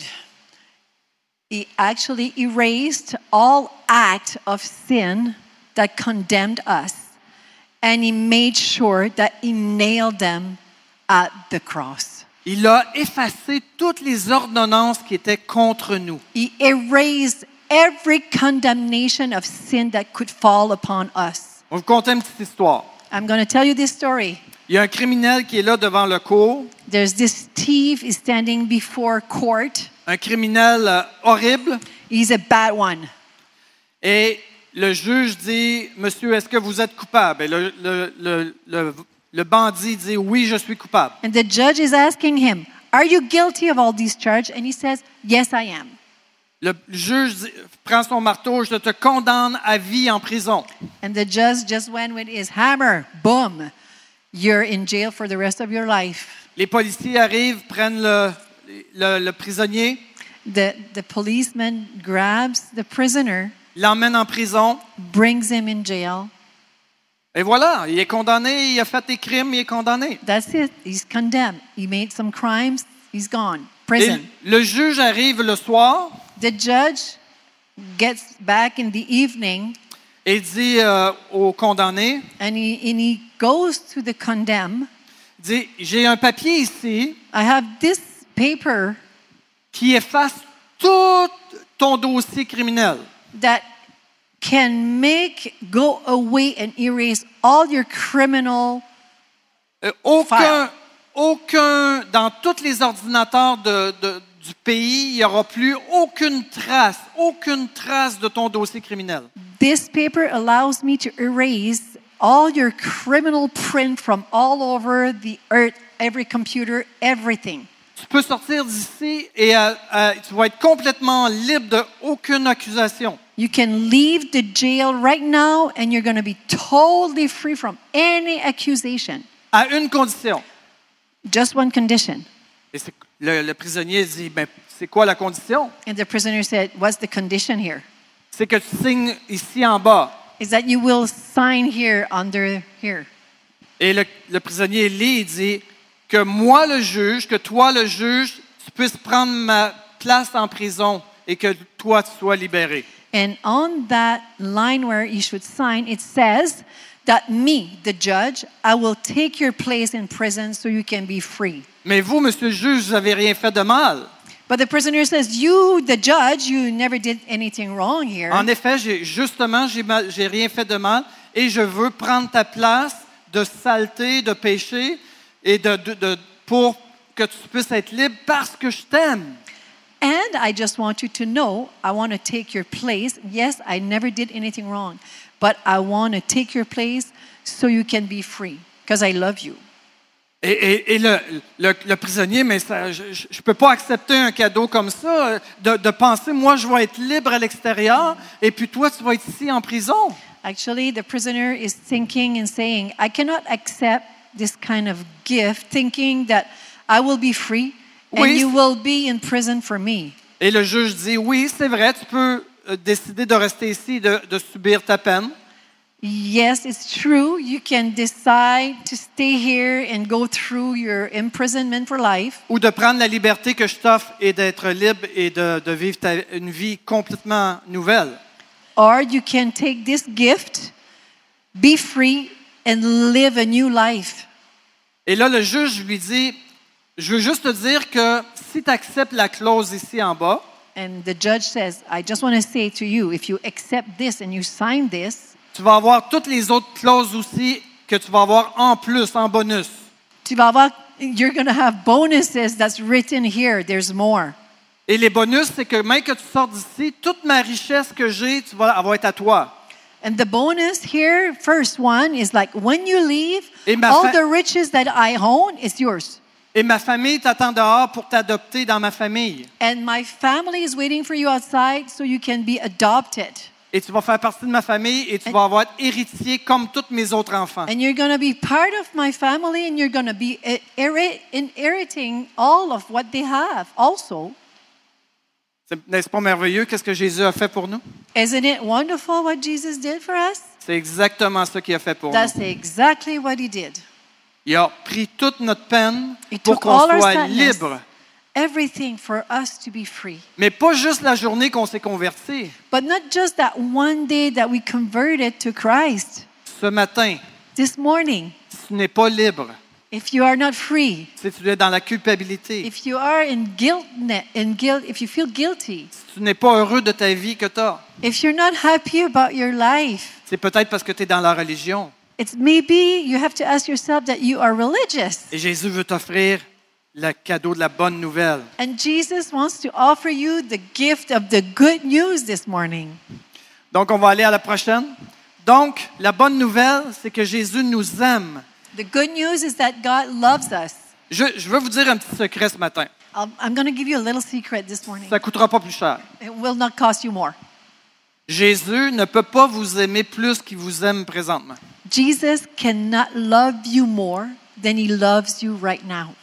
He actually erased all act of sin that condemned us, and he made sure that he nailed them at the cross. Il a effacé toutes les ordonnances qui étaient contre nous. He erased every condemnation of sin that could fall upon us. On va vous conter une petite histoire. I'm going to tell you this story. Il y a un criminel qui est là devant le cours, There's this thief is standing before court. un criminel euh, horrible, He's a bad one. et le juge dit, Monsieur, est-ce que vous êtes coupable? Et le, le- le- le- le bandit dit, oui, je suis coupable. And the judge is asking him, Are you guilty of all these charges? And he says, Yes, I am. Le juge dit- prend son marteau, je te condamne à vie en prison. And the judge just went with his hammer. Boom. You're in jail for the rest of your life. Les policiers arrivent, prennent le, le- le prisonnier, The, the policeman grabs the prisoner, l'emmènent en prison, brings him in jail. et voilà, il est condamné, il a fait des crimes, il est condamné. That's it. He's condemned. He made some crimes. He's gone. Et Prison. le juge arrive le soir The judge gets back in the evening et dit euh, au condamné, and he, and he goes to the condemned. dit, j'ai un papier ici I have this paper qui efface tout ton dossier criminel. That can make go away and erase all your criminal Euh, aucun, Faire. aucun, dans tous les ordinateurs de- de- du pays, il n'y aura plus aucune trace, aucune trace de ton dossier criminel. This paper allows me to erase all your criminal print from all over the earth, every computer, everything. Tu peux sortir d'ici et euh, euh, tu vas être complètement libre de aucune accusation. You can leave the jail right now and you're going to be totally free from any accusation. À une condition. Just one condition. Et le, le prisonnier dit, ben, c'est quoi la condition? And the prisoner said, What's the condition here? C'est que tu signes ici en bas. Is that you will sign here under here. Et le, le prisonnier lit, il dit que moi, le juge, que toi, le juge, tu puisses prendre ma place en prison et que toi, tu sois libéré. And on that line where you should sign, it says that me, the judge, I will take your place in prison so you can be free. Mais vous, monsieur le juge, vous n'avez rien fait de mal. But the prisoner says, You, the judge, you never did anything wrong here. En effet, j'ai- justement, j'ai j'ai rien fait de mal et je veux prendre ta place de saleté, de péché et de, de- de- pour que tu puisses être libre parce que je t'aime. And I just want you to know, I want to take your place. Yes, I never did anything wrong, but I want to take your place so you can be free because I love you. Et, et- et le, le- le prisonnier, mais ça, je ne peux pas accepter un cadeau comme ça, de, de penser, moi, je vais être libre à l'extérieur, et puis toi, tu vas être ici en prison. Actually, the prisoner is thinking and saying, I cannot accept this kind of gift, thinking that I will be free and Oui. you will be in prison for me. Et le juge dit, oui, c'est vrai, tu peux euh, décider de rester ici, de, de subir ta peine, Yes, it's true. You can decide to stay here and go through your imprisonment for life. ou de prendre la liberté que je t'offre et d'être libre et de, de vivre ta- une vie complètement nouvelle. Or you can take this gift, be free, and live a new life. Et là, le juge lui dit, je veux juste te dire que si tu acceptes la clause ici en bas, And the judge says, I just want to say to you, if you accept this and you sign this, tu vas avoir toutes les autres clauses aussi que tu vas avoir en plus, en bonus. tu vas avoir- you're going to have bonuses that's written here. There's more. Et les bonus, c'est que même que tu sortes d'ici, toute ma richesse que j'ai, tu vas, elle va être à toi. And the bonus here, first one, is like when you leave, Et ma all fa- the riches that I own is yours. Et ma famille t'attend dehors pour t'adopter dans ma famille. And my family is waiting for you outside so you can be adopted. Et tu vas faire partie de ma famille et tu vas avoir héritier comme tous mes autres enfants. And you're going to be part of my family and you're going to be inheriting all of what they have also. N'est-ce pas merveilleux qu'est-ce que Jésus a fait pour nous? Isn't it wonderful what Jesus did for us? C'est exactement ce qu'il a fait pour nous. That's exactly what he did. Il a pris toute notre peine pour qu'on soit libre. Everything for us to be free. Mais pas juste la journée qu'on s'est converti. But not just that one day that we converted to Christ. Ce matin, This morning, si tu n'es pas libre, if you are not free, si tu es dans la culpabilité, if you are in guilt, in guilt, if you feel guilty, si tu n'es pas heureux de ta vie que tu as, if you're not happy about your life, c'est peut-être parce que tu es dans la religion. It's maybe you have to ask yourself that you are religious. Et Jésus veut t'offrir le cadeau de la bonne nouvelle. And Jesus wants to offer you the gift of the good news this morning. Donc, on va aller à la prochaine. Donc, la bonne nouvelle, c'est que Jésus nous aime. The good news is that God loves us. Je, je veux vous dire un petit secret ce matin. I'll- I'm going to give you a little secret this morning. Ça ne coûtera pas plus cher. It will not cost you more. Jésus ne peut pas vous aimer plus qu'il vous aime présentement. Jesus cannot love you more than he loves you right now.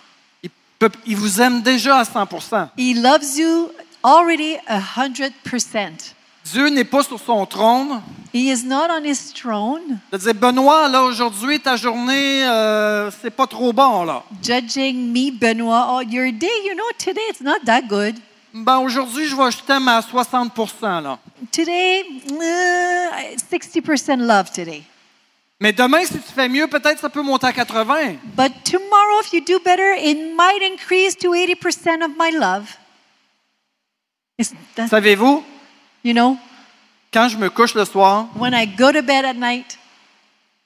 Il, peut- il vous aime déjà à 100 He loves you already a hundred percent. Dieu n'est pas sur son trône. He is not on his throne De dire, Benoît, là, aujourd'hui, ta journée, euh, c'est pas trop bon, là. judging me, Benoit. Oh, your day, you know, today it's not that good. Ben, aujourd'hui, je, vais- je t'aime à 60 là. Today, uh, 60% love today. Mais demain, si tu fais mieux, peut-être ça peut monter à 80. But tomorrow, if you do better, it might increase to 80% of my love. Savez-vous, you know, quand je me couche le soir, when I go to bed at night,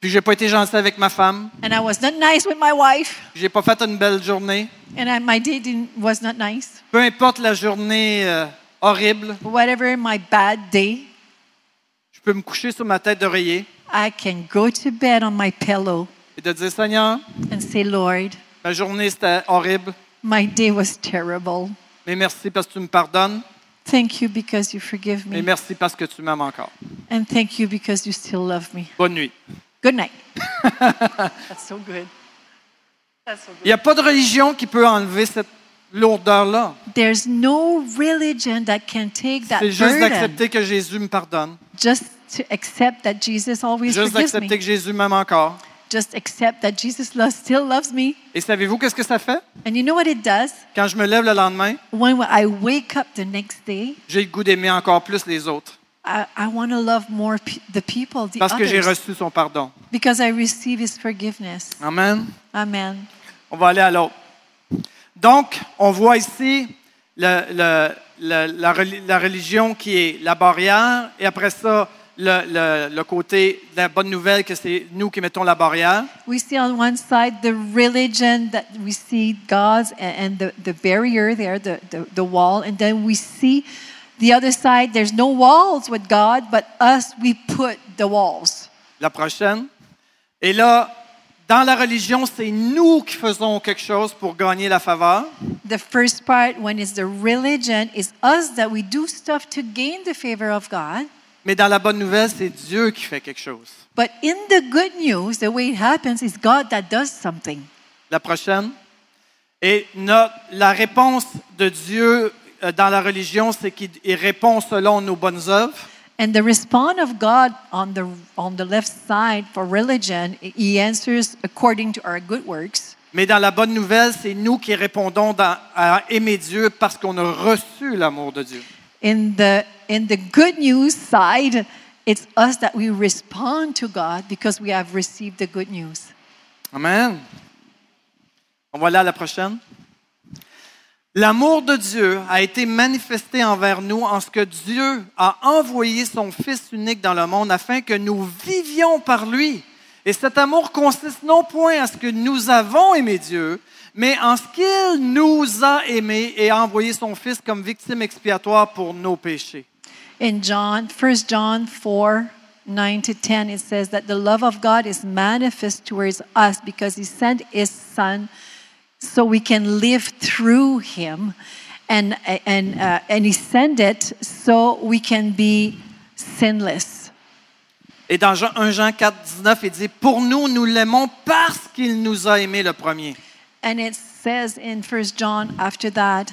puis j'ai pas été gentil avec ma femme, and I was not nice with my wife, j'ai pas fait une belle journée, and I, my day didn't, was not nice, peu importe la journée euh, horrible, whatever my bad day, je peux me coucher sur ma tête d'oreiller I can go to bed on my pillow et de dire Seigneur, and say, Lord, ma journée c'était horrible, my day was terrible. mais merci parce que tu me pardonnes, Thank you because you forgive et me. merci parce que tu m'aimes encore. And thank you because you still love me. Bonne nuit. Good night. That's so good. That's so Il good. n'y a pas de religion qui peut enlever cette lourdeur-là. There's no religion that can take that C'est juste burden. d'accepter que Jésus me pardonne, Just to accept that Jesus always juste forgives d'accepter me. que Jésus m'aime encore. Just accept that Jesus lo- still loves me. Et savez-vous qu'est-ce que ça fait? And you know what it does? Quand je me lève le lendemain, When I wake up the next day, j'ai le goût d'aimer encore plus les autres I, I want to love more pe- the people, the parce que j'ai others, reçu son pardon. because I receive His forgiveness. Amen. Amen. On va aller à l'autre. Donc, on voit ici le- le- le- la, reli- la religion qui est la barrière et après ça, le, le- le côté de la bonne nouvelle que c'est nous qui mettons la barrière. We see on one side the religion that we see God's and, and the, the barrier there, the, the, the wall, and then we see the other side, there's no walls with God, but us, we put the walls. La prochaine. Et là, dans la religion, c'est nous qui faisons quelque chose pour gagner la faveur. The first part, when it's the religion, is us that we do stuff to gain the favor of God. Mais dans la bonne nouvelle, c'est Dieu qui fait quelque chose. But in the good news, the way it happens is God that does something. La prochaine. Et no- la réponse de Dieu euh, dans la religion, c'est qu'il il répond selon nos bonnes œuvres. And the response of God on the, on the left side for religion, He answers according to our good works. Mais dans la bonne nouvelle, c'est nous qui répondons dans- à aimer Dieu parce qu'on a reçu l'amour de Dieu. In the, in the good news side, it's us that we respond to God because we have received the good news. Amen. On va aller à la prochaine. L'amour de Dieu a été manifesté envers nous en ce que Dieu a envoyé son Fils unique dans le monde afin que nous vivions par lui. Et cet amour consiste non point à ce que nous avons aimé Dieu, mais en ce qu'il nous a aimés et a envoyé son Fils comme victime expiatoire pour nos péchés. In John, 1 John 4, 9 to 10, it says that the love of God is manifest towards us because he sent his son so we can live through him. And, and, uh, and he sent it so we can be sinless. Et dans Jean- 1 Jean 4, 19, il dit, Pour nous, nous l'aimons parce qu'il nous a aimés le premier. And it says in 1 John after that,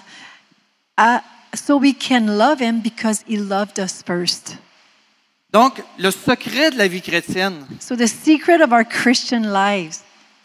uh, so we can love him because he loved us first. Donc, le secret de la vie chrétienne, So the secret of our Christian lives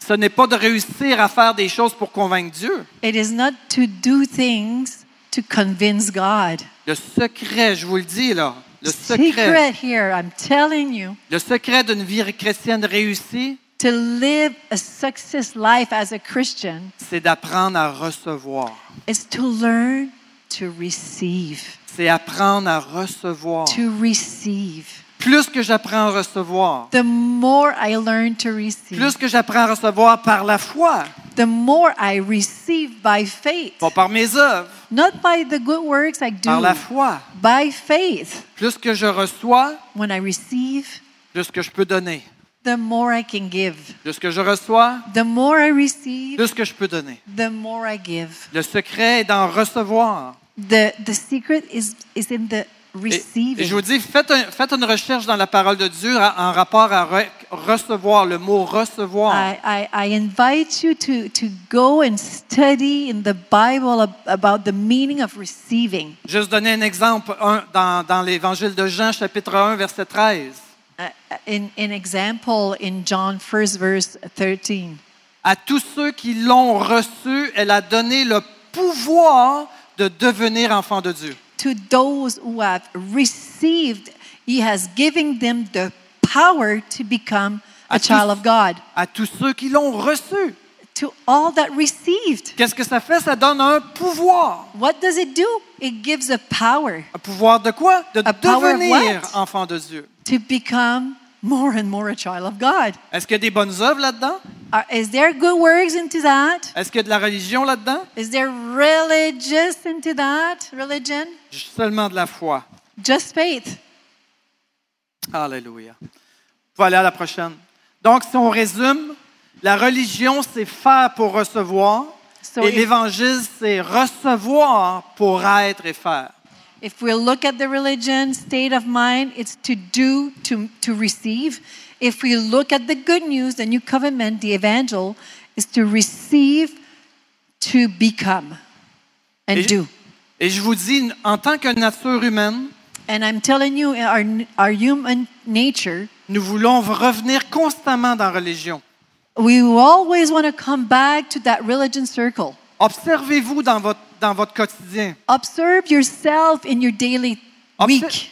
ce n'est pas de réussir à faire des choses pour convaincre Dieu. It is not to do things to convince God. Le secret, je vous le dis là, le secret, Secret here, I'm telling you, le secret d'une vie chrétienne réussie, to live a success life as a Christian c'est d'apprendre à recevoir. is to learn to receive. C'est apprendre à recevoir. To receive. Plus que j'apprends à recevoir, The more I learn to receive, plus que j'apprends à recevoir par la foi, the more I receive by faith. pas par mes œuvres, Not by the good works I do, par la foi. by faith. Plus que je reçois, When I receive, plus que je peux donner. The more I can give. Plus que je reçois, The more I receive, plus que je peux donner. the more I give. Le secret est d'en recevoir. The, the secret is, is in the Et, receiving. et je vous dis, faites, un- faites une recherche dans la parole de Dieu en rapport à re- recevoir, le mot recevoir. I, I, I invite you to, to go and study in the Bible ab- about the meaning of receiving. Juste donner un exemple un, dans, dans l'évangile de Jean, chapitre 1, verset 13. Uh, in, in example, in John 1st verse 13. À tous ceux qui l'ont reçu, elle a donné le pouvoir de devenir enfants de Dieu. To those who have received, he has given them the power to become a À tous- child of God. À tous ceux qui l'ont reçu. To all that received. Qu'est-ce que ça fait? Ça donne un pouvoir. What does it do? It gives a power Un pouvoir de quoi? De A power of devenir what? enfant de Dieu. to become more and more a child of God. Est-ce qu'il y a des bonnes œuvres là-dedans? Is there good works into that? Est-ce qu'il y a de la religion là-dedans? Is there religious into that? Religion? Seulement de la foi. Just faith. Alléluia. Vous pouvez aller à la prochaine. Donc, si on résume, la religion, c'est faire pour recevoir. So et l'évangile, c'est recevoir pour être et faire. If we look at the religion state of mind, it's to do, to, to receive. If we look at the good news, the new covenant, the evangel, is to receive, to become, and Et, do. et je vous dis, en tant que nature humaine, And I'm telling you, our, our human nature, nous voulons revenir constamment dans la religion. We always want to come back to that religion circle. Observez-vous dans votre, dans votre quotidien. Observe yourself in your daily Obser- week.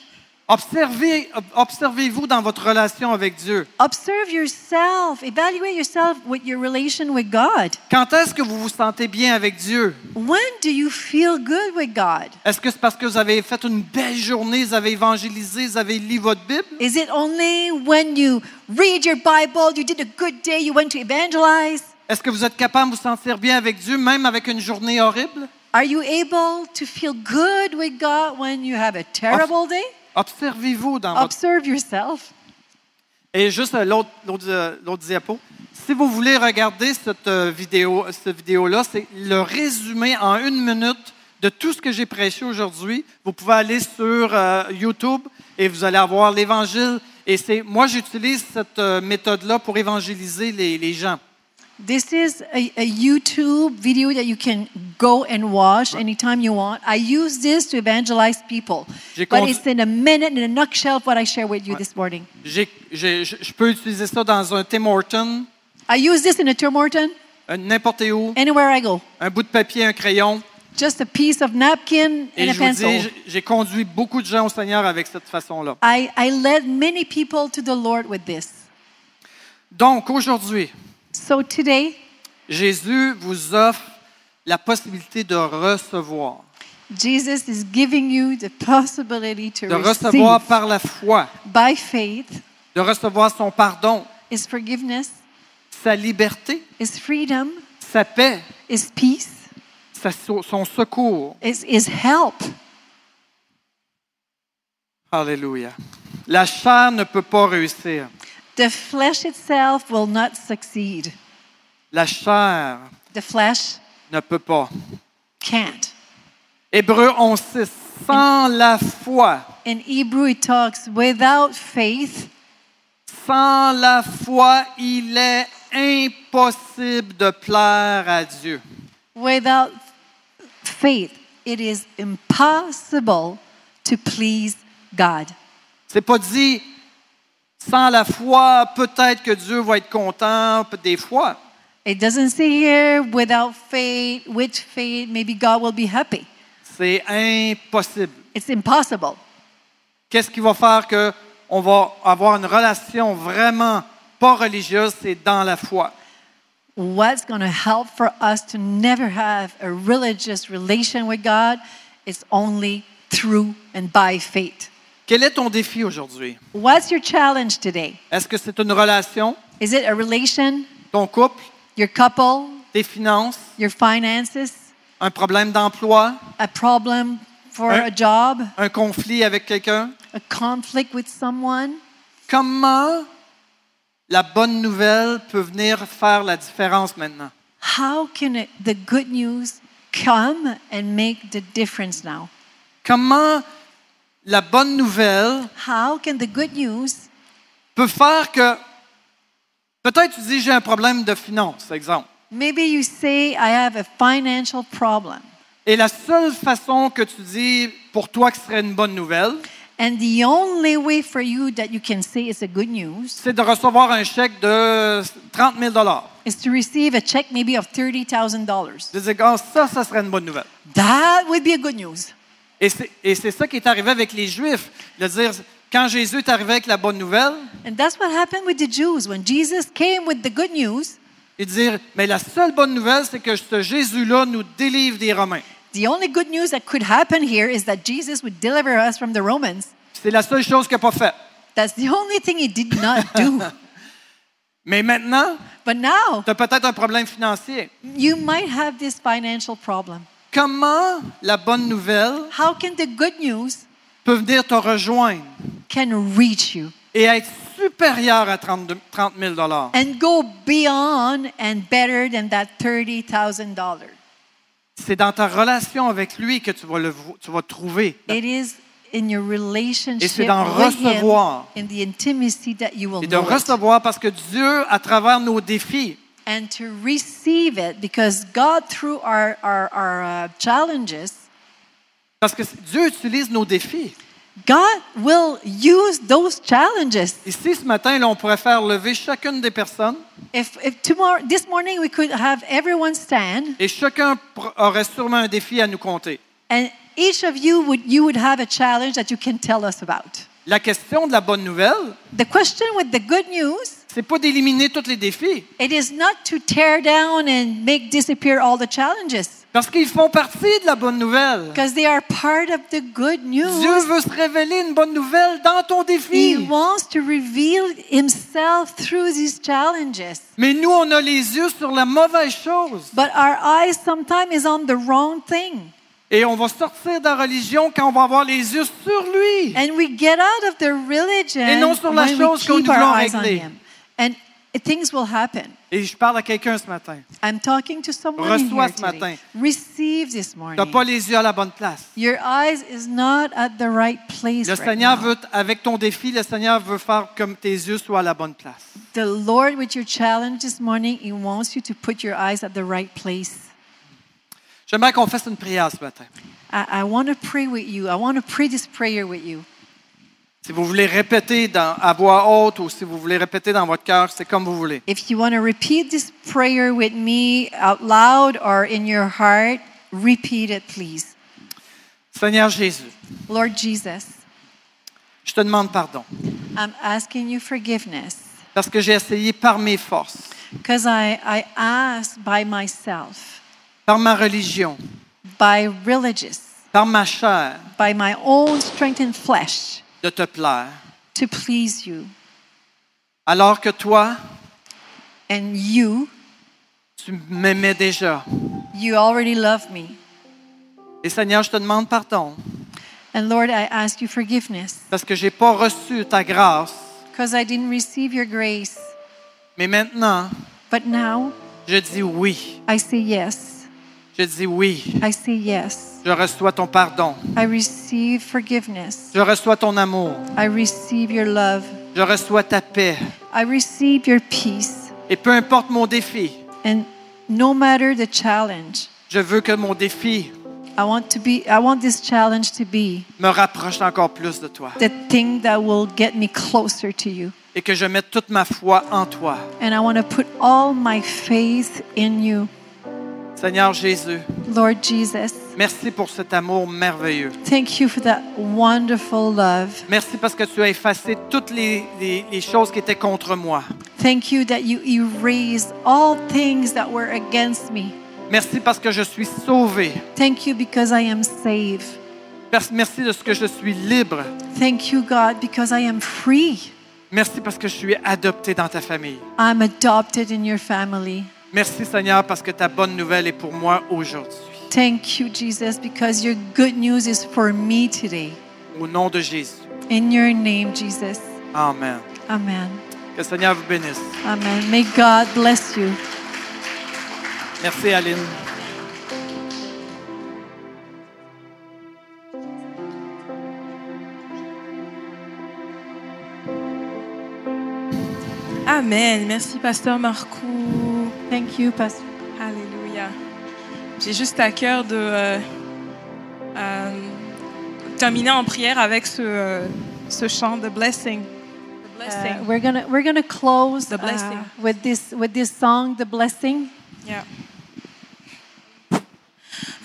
Observez, ob- observez-vous dans votre relation avec Dieu. Observe yourself. Evaluate yourself with your relation with God. Quand est-ce que vous vous sentez bien avec Dieu? When do you feel good with God? Est-ce que c'est parce que vous avez fait une belle journée, vous avez évangélisé, vous avez lu votre Bible? Is it only when you read your Bible, you did a good day, you went to evangelize? Est-ce que vous êtes capable de vous sentir bien avec Dieu, même avec une journée horrible? Are you able to feel good with God when you have a terrible day? Observez-vous dans votre... Observe yourself. Et juste euh, l'autre, l'autre, euh, l'autre diapo. Si vous voulez regarder cette euh, vidéo, cette vidéo-là, c'est le résumé en une minute de tout ce que j'ai prêché aujourd'hui. Vous pouvez aller sur euh, YouTube et vous allez avoir l'Évangile. Et c'est moi, j'utilise cette méthode-là pour évangéliser les, les gens. This is a, a YouTube video that you can go and watch anytime you want. I use this to evangelize people. But condu- it's in a minute, in a nutshell, what I share with you this morning. J'ai- j'ai- je je peux utiliser ça dans un Tim Horton, I use this in a Tim Horton, euh, n'importe où, anywhere I go. un bout de papier, un crayon. Just a piece of napkin Et and a je vous pencil. dis, j'ai- j'ai conduit beaucoup de gens au Seigneur avec cette façon-là. I, I led many people to the Lord with this. Donc, aujourd'hui, So today, Jésus vous offre la possibilité de recevoir, Jesus is giving you the possibility to de recevoir receive par la foi, by faith. De recevoir son pardon, is forgiveness, sa liberté, is freedom, sa paix, is peace, sa- son secours. is, is help. Alléluia. La chair ne peut pas réussir. The flesh itself will not succeed. La chair The flesh ne peut pas. can't. Hébreu 11.6. Sans la foi, In Hebrew, it talks without faith, sans la foi, il est impossible de plaire à Dieu. without faith, it is impossible to please God. C'est pas dit sans la foi, peut-être que Dieu va être content, des fois. It doesn't say here without faith, with faith, maybe God will be happy. C'est impossible. It's impossible. Qu'est-ce qui va faire que on va avoir une relation vraiment pas religieuse, c'est dans la foi. What's going to help for us to never have a religious relation with God? Is only through and by faith. Quel est ton défi aujourd'hui? What's your challenge today? Est-ce que c'est une relation, Is it a relation, ton couple, your couple, tes finances, your finances, un problème d'emploi, a problem for Un- a job, un conflit avec quelqu'un? a conflict with someone? Comment la bonne nouvelle peut venir faire la différence maintenant? How can it, the good news come and make the difference now? Comment la bonne nouvelle How can the good news peut faire que peut-être tu dis j'ai un problème de finances, exemple. Maybe you say, I have a financial problem. Et la seule façon que tu dis pour toi que ce serait une bonne nouvelle, And the only way for you that you can say it's a good news c'est de recevoir un chèque de 30 000 is to receive a check maybe of $30,000. Je dis, ah, ça, ça serait une bonne nouvelle. That would be a good news. Et c'est ça qui est arrivé avec les Juifs. De dire, quand Jésus est arrivé avec la bonne nouvelle, And that's what happened with the Jews. When Jesus came with the good news, et dire, mais la seule bonne nouvelle, c'est que ce Jésus-là nous délivre des Romains. The only good news that could happen here is that Jesus would deliver us from the Romans. C'est la seule chose qu'il n'a pas faite. That's the only thing he did not do. Mais maintenant, tu as peut-être un problème financier. you might have this financial problem. Comment la bonne nouvelle How can the good news peut venir te rejoindre can reach you et être supérieure à 32 30 000 and go beyond and better than that $30,000? C'est dans ta relation avec lui que tu vas, le, vo- tu vas trouver. It is in your relationship Et c'est d'en recevoir. in the intimacy that you will Et de recevoir parce que Dieu, à travers nos défis, and to receive it because God, through our, our, our uh, challenges, parce que Dieu utilise nos défis. God will use those challenges. Ici, ce matin, là, on pourrait faire lever chacune des personnes If, if tomorrow, this morning we could have everyone stand, et chacun pr- aurait sûrement un défi à nous compter. and each of you would you would have a challenge that you can tell us about. La question de la bonne nouvelle, The question with the good news, c'est pas d'éliminer tous les défis, it is not to tear down and make disappear all the challenges, parce qu'ils font partie de la bonne nouvelle. because they are part of the good Dieu news. veut se révéler une bonne nouvelle dans ton He défi. wants to reveal himself through these challenges. Mais nous, on a les yeux sur la mauvaise chose. But our eyes sometimes is on the wrong thing. Et on va sortir de la religion quand on va avoir les yeux sur lui. And we get out of the religion Et non sur la chose que keep nous our voulons eyes on régler. And things will happen. Et je parle à quelqu'un ce matin. I'm talking to someone Reçois ce matin. Receive this Tu morning. n'as pas les yeux à la bonne place. Your eyes is not at the right place Le right Seigneur now. veut, avec ton défi, le Seigneur veut faire comme tes yeux soient à la bonne place. The Lord, with your challenge this morning, He wants you to put your eyes at the right place. J'aimerais qu'on fasse une prière ce matin. I, I want to pray with you. I want to pray this prayer with you. Si vous voulez répéter dans- à voix haute ou si vous voulez répéter dans votre cœur, c'est comme vous voulez. If you want to repeat this prayer with me out loud or in your heart, repeat it, please. Seigneur Jésus, Lord Jesus, je te demande pardon I'm asking you forgiveness parce que j'ai essayé par mes forces, because I, I asked by myself, par ma religion, by religious, par ma chair, by my own strength and flesh de te plaire, to please you. alors que toi, And you, tu m'aimais déjà. you already love me. Et Seigneur, je te demande pardon And Lord, I ask you forgiveness parce que j'ai pas reçu ta grâce. because I didn't receive your grace. Mais maintenant, But now je dis oui. I say yes. Je dis oui. I say yes. Je reçois ton pardon. I receive forgiveness. Je reçois ton amour. I receive your love. Je reçois ta paix. I receive your peace. Et peu importe mon défi, And no matter the challenge, je veux que mon défi I want to be I want this challenge to be me rapproche encore plus de toi the thing that will get me closer to you. et que je mette toute ma foi en toi. And I want to put all my faith in you. Seigneur Jésus, Lord Jesus, merci pour cet amour merveilleux. thank you for that wonderful love. Merci parce que tu as effacé toutes les, les- les choses qui étaient contre moi. Thank you that you erased all things that were against me. Merci parce que je suis sauvé. Thank you because I am saved. Merci- Merci de ce que je suis libre. Thank you, God, because I am free. Merci parce que je suis adopté dans ta famille. I'm adopted in your family. Merci Seigneur parce que ta bonne nouvelle est pour moi aujourd'hui. Thank you, Jesus, because your good news is for me today. Au nom de Jésus. In your name, Jesus. Amen. Amen. Que le Seigneur vous bénisse. Amen. May God bless you. Merci Aline. Amen. Merci, Pasteur Marcou. Thank you, Pastor. J'ai juste à cœur de euh, euh, terminer en prière avec ce, euh, ce chant de blessing. The blessing. Uh, we're gonna we're gonna close The blessing. uh, with this with this song, "The Blessing." Yeah.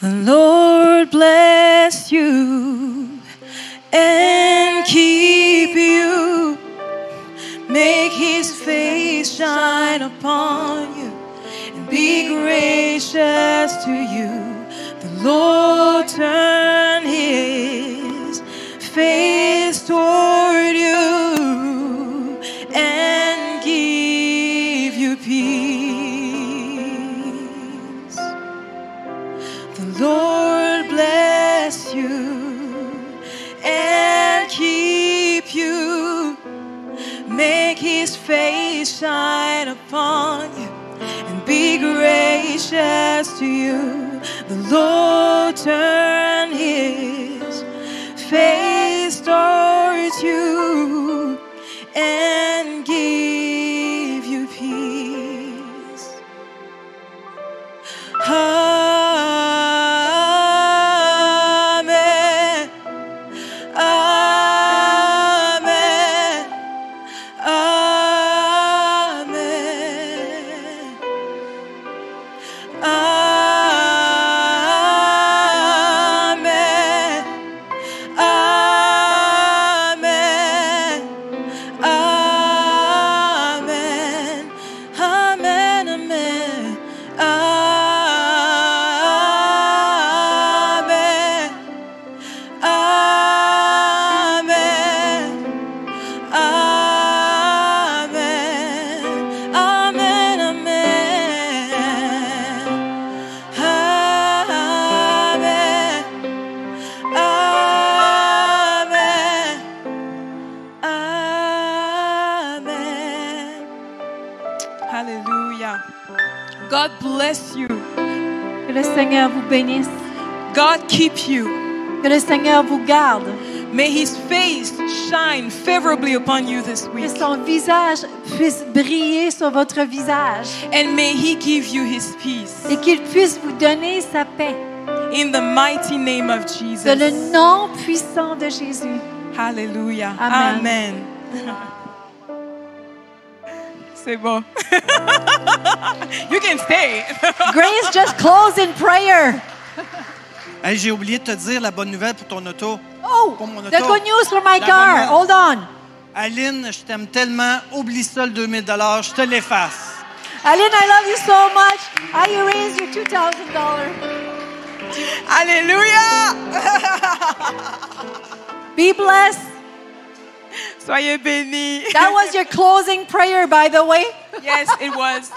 The Lord bless you and keep you. Make his face shine upon you be gracious to you. The Lord turn his face toward you and give you peace. The Lord bless you and keep you. Make his face shine upon you gracious to you. The Lord turn his face towards you and God keep you. Que le Seigneur vous garde. May his face shine favorably upon you this Que week. son visage puisse briller sur votre visage. And may he give you his peace. Et qu'il puisse vous donner sa paix. In the mighty name of Dans le Jesus. nom puissant de Jésus. Hallelujah. Amen. Amen. C'est bon. you can stay. Grace, just close in prayer. Hey, j'ai oublié de te dire la bonne nouvelle pour ton auto. Oh, Pour mon the auto. good news for my La car. Hold on. Aline, je t'aime tellement. Oublie ça le 2000 je te l'efface. Aline, I love you so much. I erase your $2,000. Alléluia. Be blessed. Soyez bénis. That was your closing prayer, by the way. yes, it was.